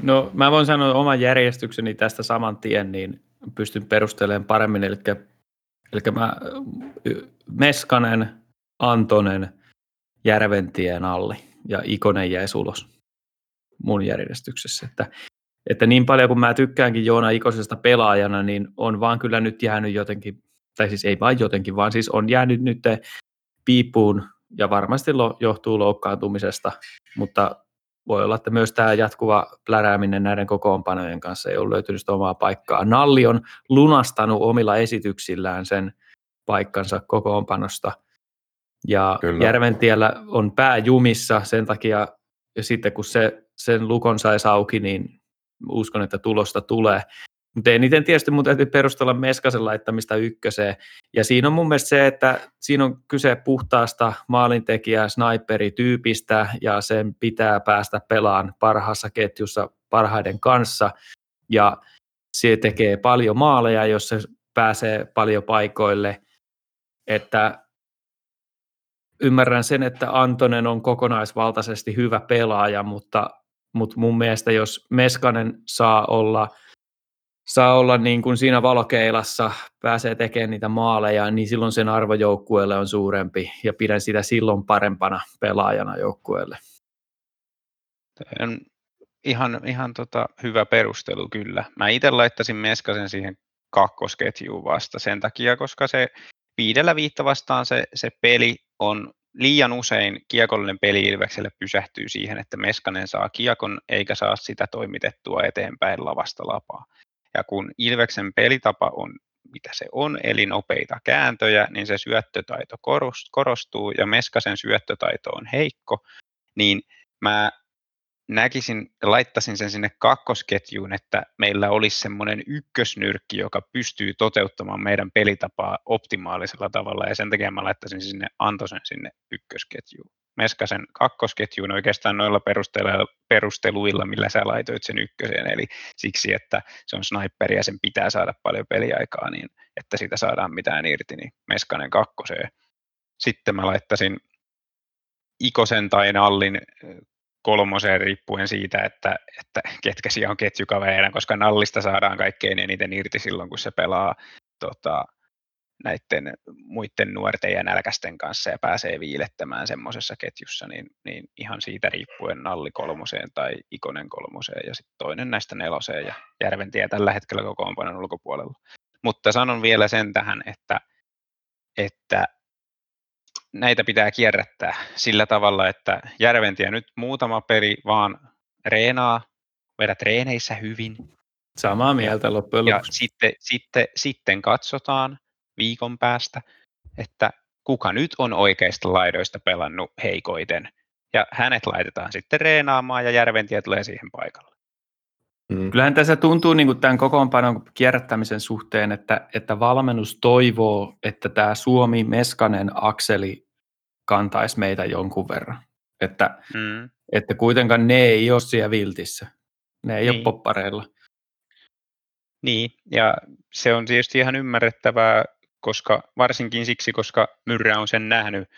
No mä voin sanoa oman järjestykseni tästä saman tien, niin pystyn perustelemaan paremmin, eli Eli mä, Meskanen, Antonen, Järventien alli ja Ikonen jäi ulos mun järjestyksessä. Että, että niin paljon kuin mä tykkäänkin Joona Ikosesta pelaajana, niin on vaan kyllä nyt jäänyt jotenkin, tai siis ei vain jotenkin, vaan siis on jäänyt nyt piippuun ja varmasti lo, johtuu loukkaantumisesta, mutta voi olla, että myös tämä jatkuva plärääminen näiden kokoonpanojen kanssa ei ole löytynyt omaa paikkaa. Nalli on lunastanut omilla esityksillään sen paikkansa kokoonpanosta, ja Kyllä. Järventiellä on pää jumissa sen takia, ja sitten kun se, sen lukon saisi auki, niin uskon, että tulosta tulee. Mutta eniten tietysti mun täytyy perustella Meskasen laittamista ykköseen. Ja siinä on mun mielestä se, että siinä on kyse puhtaasta maalintekijä tyypistä ja sen pitää päästä pelaan parhaassa ketjussa parhaiden kanssa. Ja se tekee paljon maaleja, jos se pääsee paljon paikoille. Että ymmärrän sen, että Antonen on kokonaisvaltaisesti hyvä pelaaja, mutta, mutta mun mielestä jos Meskanen saa olla – saa olla niin kuin siinä valokeilassa, pääsee tekemään niitä maaleja, niin silloin sen arvo joukkueelle on suurempi ja pidän sitä silloin parempana pelaajana joukkueelle. Ihan, ihan tota hyvä perustelu kyllä. Mä itse laittaisin Meskasen siihen kakkosketjuun vasta sen takia, koska se viidellä viitta vastaan se, se peli on liian usein kiekollinen peli Ilvekselle pysähtyy siihen, että Meskanen saa kiekon eikä saa sitä toimitettua eteenpäin lavasta lapaa. Ja kun Ilveksen pelitapa on mitä se on, eli nopeita kääntöjä, niin se syöttötaito korostuu ja Meskasen syöttötaito on heikko, niin mä näkisin, laittaisin sen sinne kakkosketjuun, että meillä olisi semmoinen ykkösnyrkki, joka pystyy toteuttamaan meidän pelitapaa optimaalisella tavalla, ja sen takia mä laittaisin sinne Antosen sinne ykkösketjuun. Meskasen kakkosketjuun oikeastaan noilla perusteluilla, millä sä laitoit sen ykköseen, eli siksi, että se on sniperi ja sen pitää saada paljon peliaikaa, niin että siitä saadaan mitään irti, niin Meskanen kakkoseen. Sitten mä laittaisin Ikosen tai Nallin kolmoseen riippuen siitä, että, että ketkä siellä on ketjukavereina, koska Nallista saadaan kaikkein eniten irti silloin, kun se pelaa tota, näiden muiden nuorten ja nälkästen kanssa ja pääsee viilettämään semmoisessa ketjussa, niin, niin ihan siitä riippuen Nalli kolmoseen tai Ikonen kolmoseen ja sitten toinen näistä neloseen ja Järventie tällä hetkellä kokoonpanon ulkopuolella. Mutta sanon vielä sen tähän, että, että näitä pitää kierrättää sillä tavalla, että Järventie nyt muutama peli vaan reenaa, vedä treeneissä hyvin. Samaa mieltä loppujen lopuksi. Ja sitten, sitten, sitten katsotaan, viikon päästä, että kuka nyt on oikeista laidoista pelannut heikoiten. Ja hänet laitetaan sitten reenaamaan ja Järventie tulee siihen paikalle. Mm. Kyllähän tässä tuntuu niin kuin tämän kokoonpanon kierrättämisen suhteen, että, että valmennus toivoo, että tämä Suomi-Meskanen akseli kantaisi meitä jonkun verran. Että, mm. että kuitenkaan ne ei ole siellä viltissä. Ne ei niin. ole poppareilla. Niin, ja se on tietysti ihan ymmärrettävää koska, varsinkin siksi, koska Myrrä on sen nähnyt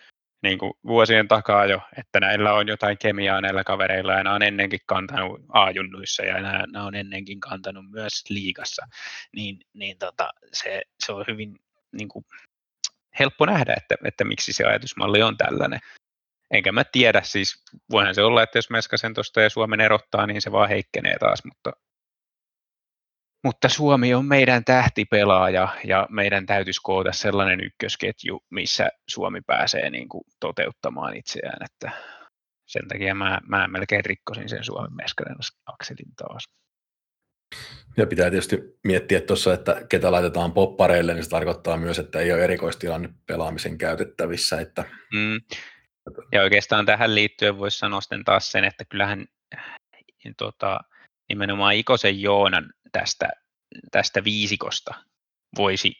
niin kuin vuosien takaa jo, että näillä on jotain kemiaa näillä kavereilla ja nämä on ennenkin kantanut A-junnuissa ja nämä, nämä on ennenkin kantanut myös liigassa, niin, niin tota, se, se on hyvin niin kuin, helppo nähdä, että, että miksi se ajatusmalli on tällainen. Enkä mä tiedä, siis voihan se olla, että jos Meskasen tuosta ja Suomen erottaa, niin se vaan heikkenee taas, mutta mutta Suomi on meidän tähtipelaaja ja meidän täytyisi koota sellainen ykkösketju, missä Suomi pääsee niin kuin toteuttamaan itseään, että sen takia mä, mä melkein rikkosin sen Suomen Meskanen akselin taas. Ja pitää tietysti miettiä tuossa, että ketä laitetaan poppareille, niin se tarkoittaa myös, että ei ole erikoistilanne pelaamisen käytettävissä. Että... Mm. Ja oikeastaan tähän liittyen voisi sanoa taas sen, että kyllähän tota, nimenomaan Ikosen Joonan tästä, tästä viisikosta voisi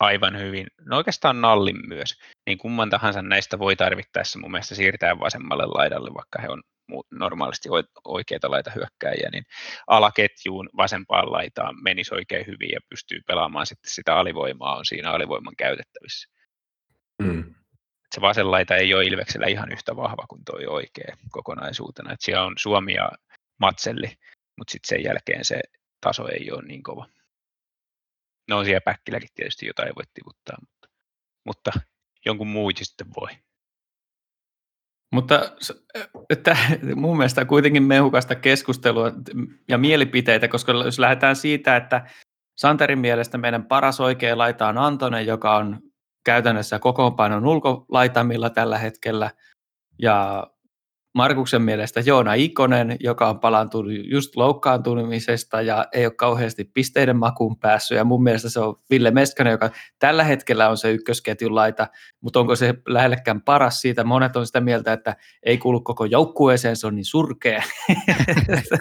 aivan hyvin, no oikeastaan Nallin myös, niin kumman tahansa näistä voi tarvittaessa mun mielestä siirtää vasemmalle laidalle, vaikka he on normaalisti oikeita laita hyökkäjiä, niin alaketjuun vasempaan laitaan menisi oikein hyvin ja pystyy pelaamaan sitten sitä alivoimaa, on siinä alivoiman käytettävissä. Mm. Se vasen laita ei ole Ilveksellä ihan yhtä vahva kuin tuo oikea kokonaisuutena. että siellä on Suomi ja Matselli mutta sitten sen jälkeen se taso ei ole niin kova. No siellä päkkilläkin tietysti jotain voi tivuttaa, mutta, mutta jonkun muu sitten voi. Mutta että mun mielestä kuitenkin mehukasta keskustelua ja mielipiteitä, koska jos lähdetään siitä, että Santerin mielestä meidän paras oikea laita on Antonen, joka on käytännössä kokoonpanon ulkolaitamilla tällä hetkellä. Ja Markuksen mielestä Joona Ikonen, joka on palantunut just loukkaantumisesta ja ei ole kauheasti pisteiden makuun päässyt. Ja mun mielestä se on Ville Meskanen, joka tällä hetkellä on se ykkösketjun laita, mutta onko se lähellekään paras siitä? Monet on sitä mieltä, että ei kuulu koko joukkueeseen, se on niin surkea. että,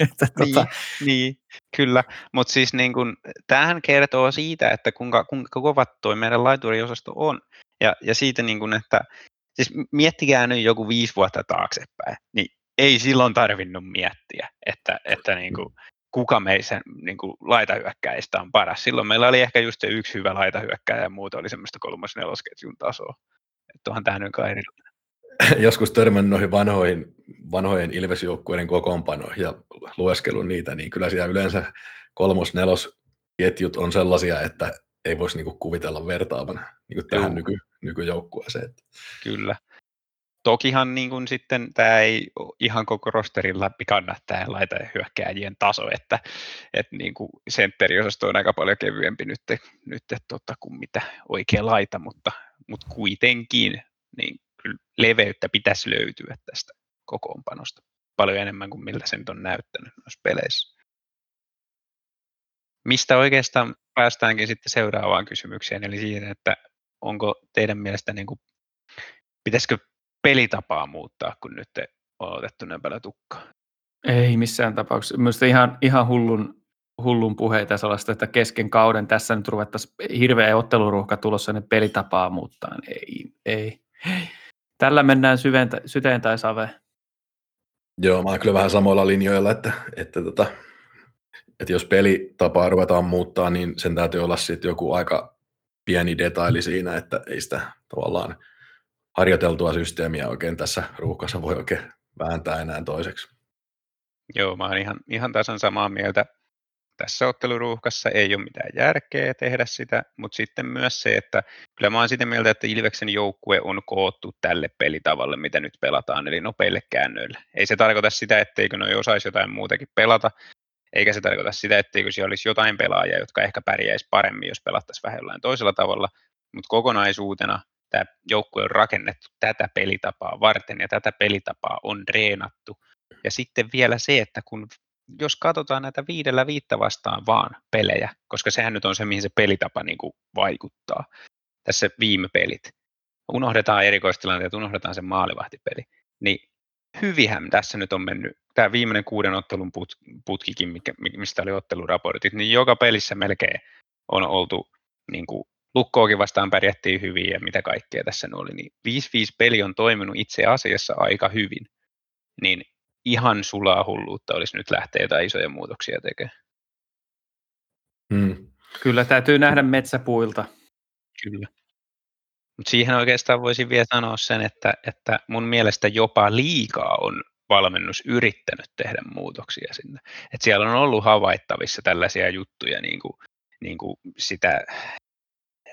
niin, tota... niin, kyllä, mutta siis niin kun, tämähän kertoo siitä, että kuinka, kuinka kovat tuo meidän laituriosasto on. Ja, ja siitä, niin kun, että siis miettikää nyt joku viisi vuotta taaksepäin, niin ei silloin tarvinnut miettiä, että, että niin kuin, kuka meistä niin kuin, laitahyökkäistä on paras. Silloin meillä oli ehkä just se yksi hyvä laitahyökkäjä ja muuta oli semmoista kolmas nelosketjun tasoa. Että onhan tämä nyt kai Joskus törmännyt noihin vanhoihin, vanhojen Ilvesjoukkueiden kokoonpanoihin ja lueskelun niitä, niin kyllä siellä yleensä kolmos, nelos ketjut on sellaisia, että ei voisi niinku kuvitella vertaavan niinku tähän nyky, nykyjoukkueeseen. Kyllä. Tokihan niin kuin sitten tämä ei ihan koko rosterin läpi kanna tämä laita hyökkääjien taso, että, että niin kuin sentteriosasto on aika paljon kevyempi nyt, nyt tota, kuin mitä oikea laita, mutta, mutta kuitenkin niin leveyttä pitäisi löytyä tästä kokoonpanosta paljon enemmän kuin miltä se nyt on näyttänyt noissa peleissä. Mistä oikeastaan päästäänkin sitten seuraavaan kysymykseen, eli siihen, että onko teidän mielestä, niin kuin, pitäisikö pelitapaa muuttaa, kun nyt on otettu näin paljon tukkaa? Ei missään tapauksessa. Mielestäni ihan, ihan hullun, hullun puheita sellaista, että kesken kauden tässä nyt ruvettaisiin hirveä otteluruuhka tulossa, niin pelitapaa muuttaa. Ei, ei. Tällä mennään syventä, syteen tai save. Joo, mä oon kyllä vähän samoilla linjoilla, että, että, tota, että jos pelitapaa ruvetaan muuttaa, niin sen täytyy olla sitten joku aika pieni detaili siinä, että ei sitä tavallaan harjoiteltua systeemiä oikein tässä ruuhkassa voi oikein vääntää enää toiseksi. Joo, mä oon ihan, ihan tasan samaa mieltä. Tässä otteluruuhkassa ei ole mitään järkeä tehdä sitä, mutta sitten myös se, että kyllä mä oon sitä mieltä, että Ilveksen joukkue on koottu tälle pelitavalle, mitä nyt pelataan, eli nopeille käännöille. Ei se tarkoita sitä, etteikö noi osaisi jotain muutakin pelata, eikä se tarkoita sitä, etteikö siellä olisi jotain pelaajia, jotka ehkä pärjäisi paremmin, jos pelattaisiin vähän jollain toisella tavalla, mutta kokonaisuutena tämä joukkue on rakennettu tätä pelitapaa varten ja tätä pelitapaa on reenattu. Ja sitten vielä se, että kun jos katsotaan näitä viidellä viittä vastaan vaan pelejä, koska sehän nyt on se, mihin se pelitapa niin kuin vaikuttaa, tässä viime pelit, unohdetaan erikoistilanteet, unohdetaan se maalivahtipeli, niin hyvihän tässä nyt on mennyt, tämä viimeinen kuuden ottelun put, putkikin, mikä, mistä oli otteluraportit, niin joka pelissä melkein on oltu niin kuin Lukkoakin vastaan pärjättiin hyvin ja mitä kaikkea tässä oli, niin 5-5 peli on toiminut itse asiassa aika hyvin, niin ihan sulaa hulluutta olisi nyt lähteä jotain isoja muutoksia tekemään. Hmm. Kyllä täytyy nähdä metsäpuilta. Kyllä. Mutta siihen oikeastaan voisin vielä sanoa sen, että, että mun mielestä jopa liikaa on valmennus yrittänyt tehdä muutoksia sinne. Et siellä on ollut havaittavissa tällaisia juttuja, niin kuin, niin kuin sitä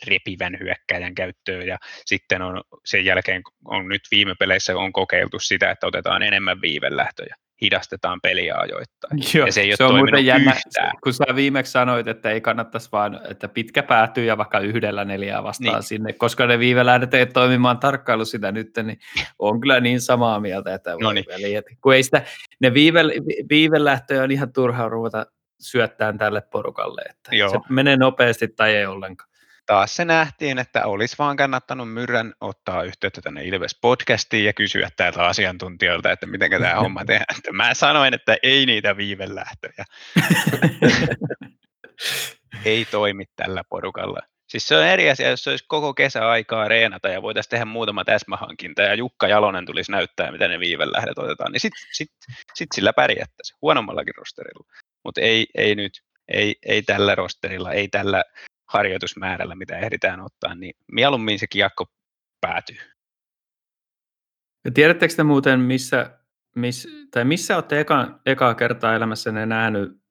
repivän hyökkäjän käyttöön ja sitten on sen jälkeen on nyt viime peleissä on kokeiltu sitä, että otetaan enemmän viivelähtöjä hidastetaan peliä ajoittain. Joo, ja se ei se ole on muuten jännä, yhtään. kun sä viimeksi sanoit, että ei kannattaisi vaan, että pitkä päätyy ja vaikka yhdellä neljää vastaan niin. sinne, koska ne viivelähdet ei toimimaan tarkkailu sitä nyt, niin on kyllä niin samaa mieltä, että, no niin. väliin, että kun ei sitä, ne viive, viivelähtöjä on ihan turhaa ruveta syöttään tälle porukalle, että Joo. se menee nopeasti tai ei ollenkaan taas se nähtiin, että olisi vaan kannattanut Myrrän ottaa yhteyttä tänne Ilves-podcastiin ja kysyä täältä asiantuntijoilta, että miten tämä homma tehdään. Että mä sanoin, että ei niitä viivelähtöjä. ei toimi tällä porukalla. Siis se on eri asia, jos olisi koko kesä aikaa reenata ja voitaisiin tehdä muutama täsmähankinta ja Jukka Jalonen tulisi näyttää, miten ne viivelähdet otetaan, niin sitten sit, sit sillä pärjättäisiin huonommallakin rosterilla. Mutta ei, ei nyt, ei, ei tällä rosterilla, ei tällä harjoitusmäärällä, mitä ehditään ottaa, niin mieluummin se kiekko päätyy. Ja tiedättekö te muuten, missä, miss, tai missä olette eka, ekaa kertaa elämässänne nähnyt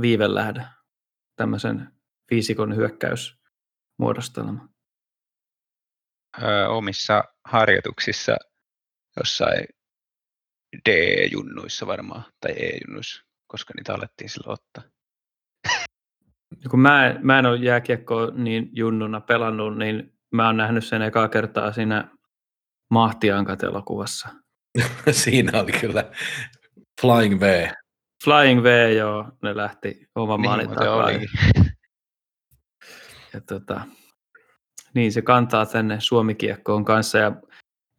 viivelähdä, tämmöisen fiisikon hyökkäysmuodostelma? Öö, omissa harjoituksissa jossain D-junnuissa varmaan, tai E-junnuissa, koska niitä alettiin silloin ottaa. Kun mä, en- mä en ole jääkiekkoa niin junnuna pelannut, niin mä oon nähnyt sen ekaa kertaa siinä Mahtiankat-elokuvassa. Siinä oli kyllä Flying V. Flying V, joo, ne lähti oman Niin maalin takaa. Ja tota, niin se kantaa tänne Suomikiekkoon kanssa ja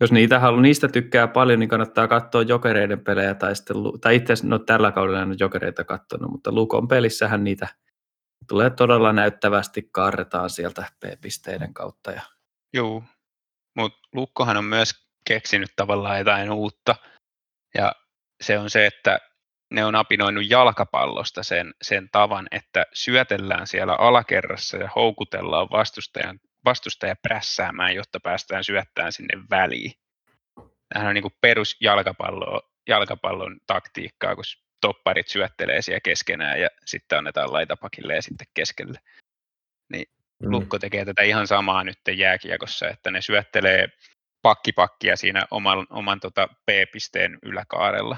jos niitä halu, niistä tykkää paljon, niin kannattaa katsoa jokereiden pelejä tai sitten, Lu- tai itse asiassa, no tällä kaudella en ole jokereita katsonut, mutta Lukon pelissähän niitä tulee todella näyttävästi kaarretaan sieltä P-pisteiden kautta. Ja, Juu, mutta Lukkohan on myös keksinyt tavallaan jotain uutta. Ja se on se, että ne on apinoinut jalkapallosta sen, sen tavan, että syötellään siellä alakerrassa ja houkutellaan vastustajan, vastustaja prässäämään, jotta päästään syöttämään sinne väliin. Tämähän on niin kuin perusjalkapallo, jalkapallon taktiikkaa, kun topparit syöttelee siellä keskenään ja sitten annetaan laitapakille ja sitten keskelle. Mm. Lukko tekee tätä ihan samaa nyt jääkiekossa, että ne syöttelee pakkipakkia siinä oman, oman tota P-pisteen yläkaarella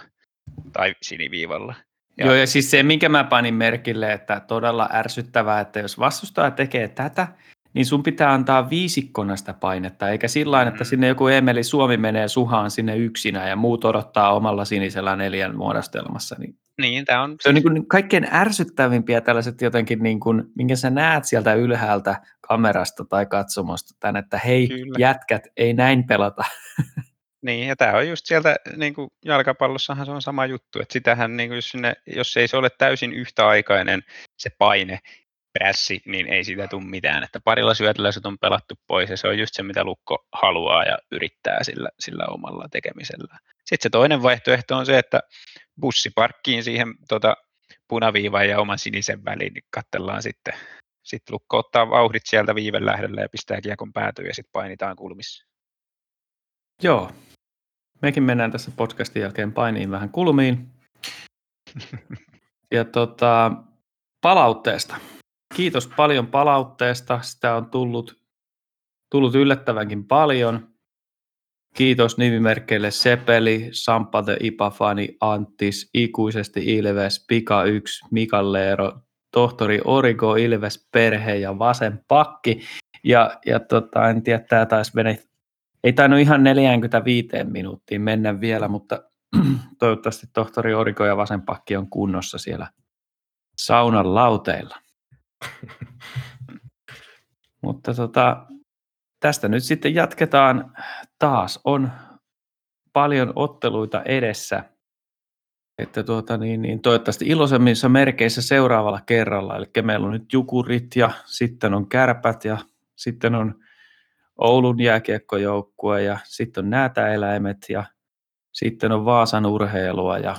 tai siniviivalla. ja. Joo, ja siis se, minkä mä panin merkille, että todella ärsyttävää, että jos vastustaja tekee tätä, niin sun pitää antaa viisikkona sitä painetta, eikä sillä mm. että sinne joku Emeli Suomi menee suhaan sinne yksinä ja muut odottaa omalla sinisellä neljän muodostelmassa. Niin Niin, tämä on, se on niin kuin kaikkein ärsyttävimpiä tällaiset jotenkin, niin kuin, minkä sä näet sieltä ylhäältä kamerasta tai katsomosta tämän, että hei Kyllä. jätkät, ei näin pelata. niin, ja tämä on just sieltä niin kuin jalkapallossahan se on sama juttu, että sitähän niin kuin jos, sinne, jos ei se ole täysin yhtäaikainen se paine, prässi, niin ei siitä tule mitään. Että parilla syötöllä se on pelattu pois ja se on just se, mitä Lukko haluaa ja yrittää sillä, sillä omalla tekemisellä. Sitten se toinen vaihtoehto on se, että bussi parkkiin siihen tota, punaviivan ja oman sinisen väliin, niin katsellaan sitten. Sitten Lukko ottaa vauhdit sieltä viiven lähdöllä ja pistää kiekon päätyyn ja sitten painitaan kulmissa. Joo, mekin mennään tässä podcastin jälkeen painiin vähän kulmiin. Ja tota, palautteesta. Kiitos paljon palautteesta. Sitä on tullut, tullut yllättävänkin paljon. Kiitos nimimerkkeille Sepeli, Sampa the Ipafani, Anttis, Ikuisesti Ilves, Pika 1, Mika Leero, tohtori Origo, Ilves, Perhe ja Vasen Pakki. Ja, ja tota, en tiedä, tämä taisi mennä, ei tainnut ihan 45 minuuttiin mennä vielä, mutta toivottavasti tohtori Origo ja Vasen Pakki on kunnossa siellä saunan lauteilla. Mutta tota, tästä nyt sitten jatketaan. Taas on paljon otteluita edessä. Että tuota, niin, niin, toivottavasti iloisemmissa merkeissä seuraavalla kerralla. Eli meillä on nyt Jukurit ja sitten on Kärpät ja sitten on Oulun jääkiekkojoukkue ja sitten on Näätäeläimet ja sitten on Vaasan urheilua ja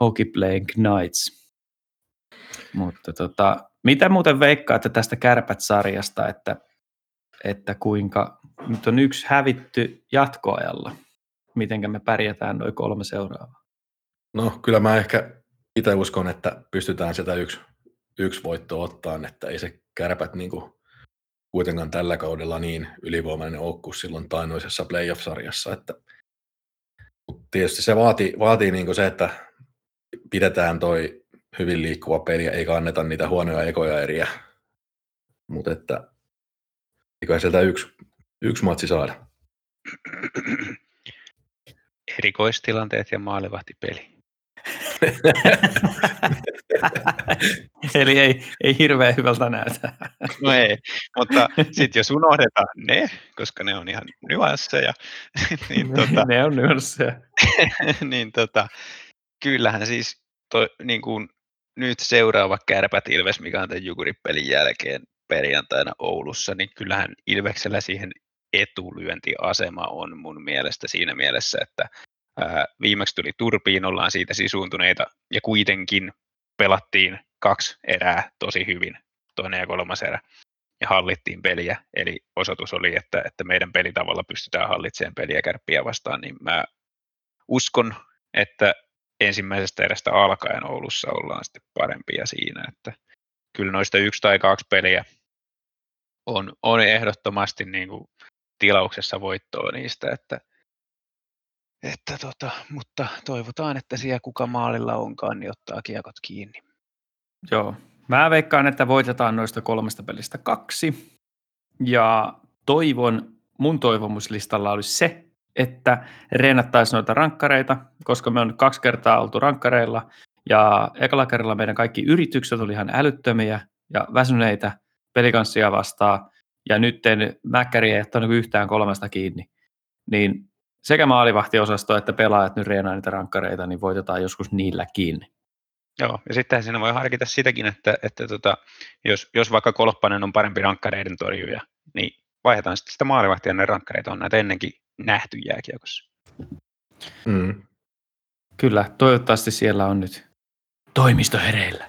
Hockey Playing Knights. Mutta tota, mitä muuten veikkaatte tästä Kärpät-sarjasta, että, että kuinka nyt on yksi hävitty jatkoajalla? Mitenkä me pärjätään noin kolme seuraavaa? No kyllä mä ehkä itse uskon, että pystytään sieltä yksi, yksi voitto ottaan, että ei se kärpät niin kuin kuitenkaan tällä kaudella niin ylivoimainen ole kuin silloin tainoisessa playoff-sarjassa. Että, tietysti se vaatii, vaatii niin se, että pidetään toi hyvin liikkuva peli ja ei kanneta niitä huonoja ekoja eriä. Mutta että eiköhän sieltä yksi, yksi matsi saada. Erikoistilanteet ja maalivahtipeli. Eli ei, ei hirveän hyvältä näytä. No ei, mutta sitten jos unohdetaan ne, koska ne on ihan nyansseja, niin, tota, ne on nyansseja. niin tota, kyllähän siis to, niin kuin nyt seuraava kärpät Ilves, mikä on tämän Jukuripelin jälkeen perjantaina Oulussa, niin kyllähän Ilveksellä siihen etulyöntiasema on mun mielestä siinä mielessä, että ää, viimeksi tuli turpiin, ollaan siitä sisuuntuneita ja kuitenkin pelattiin kaksi erää tosi hyvin, toinen ja kolmas erä, ja hallittiin peliä. Eli osoitus oli, että, että meidän pelitavalla pystytään hallitsemaan peliä kärppiä vastaan, niin mä uskon, että ensimmäisestä erästä alkaen Oulussa ollaan sitten parempia siinä, että kyllä noista yksi tai kaksi peliä on, on ehdottomasti niin kuin tilauksessa voittoa niistä, että, että tota, mutta toivotaan, että siellä kuka maalilla onkaan, niin ottaa kiekot kiinni. Joo, Mä veikkaan, että voitetaan noista kolmesta pelistä kaksi. Ja toivon, mun toivomuslistalla olisi se, että reenattaisiin noita rankkareita, koska me on kaksi kertaa oltu rankkareilla, ja ekalla kerralla meidän kaikki yritykset oli ihan älyttömiä ja väsyneitä pelikanssia vastaan, ja nyt Mäkkäri ei ottanut yhtään kolmesta kiinni. Niin sekä maalivahtiosasto että pelaajat nyt reenaa niitä rankkareita, niin voitetaan joskus niillä kiinni. Joo, ja sitten siinä voi harkita sitäkin, että, että tota, jos, jos vaikka Kolppanen on parempi rankkareiden torjuja, niin vaihdetaan sitten sitä maalivahtia, ne rankkareita on näitä ennenkin nähty jääkiekossa. Mm. Kyllä, toivottavasti siellä on nyt toimisto hereillä.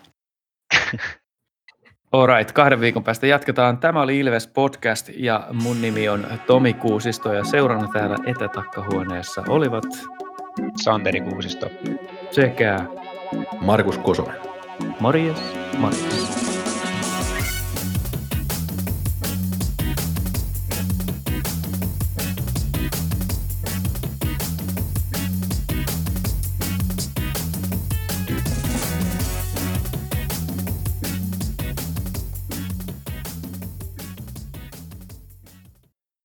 Alright, kahden viikon päästä jatketaan. Tämä oli Ilves Podcast ja mun nimi on Tomi Kuusisto ja seurana täällä etätakkahuoneessa olivat Santeri Kuusisto sekä Markus Kosonen. Morjes, Markus.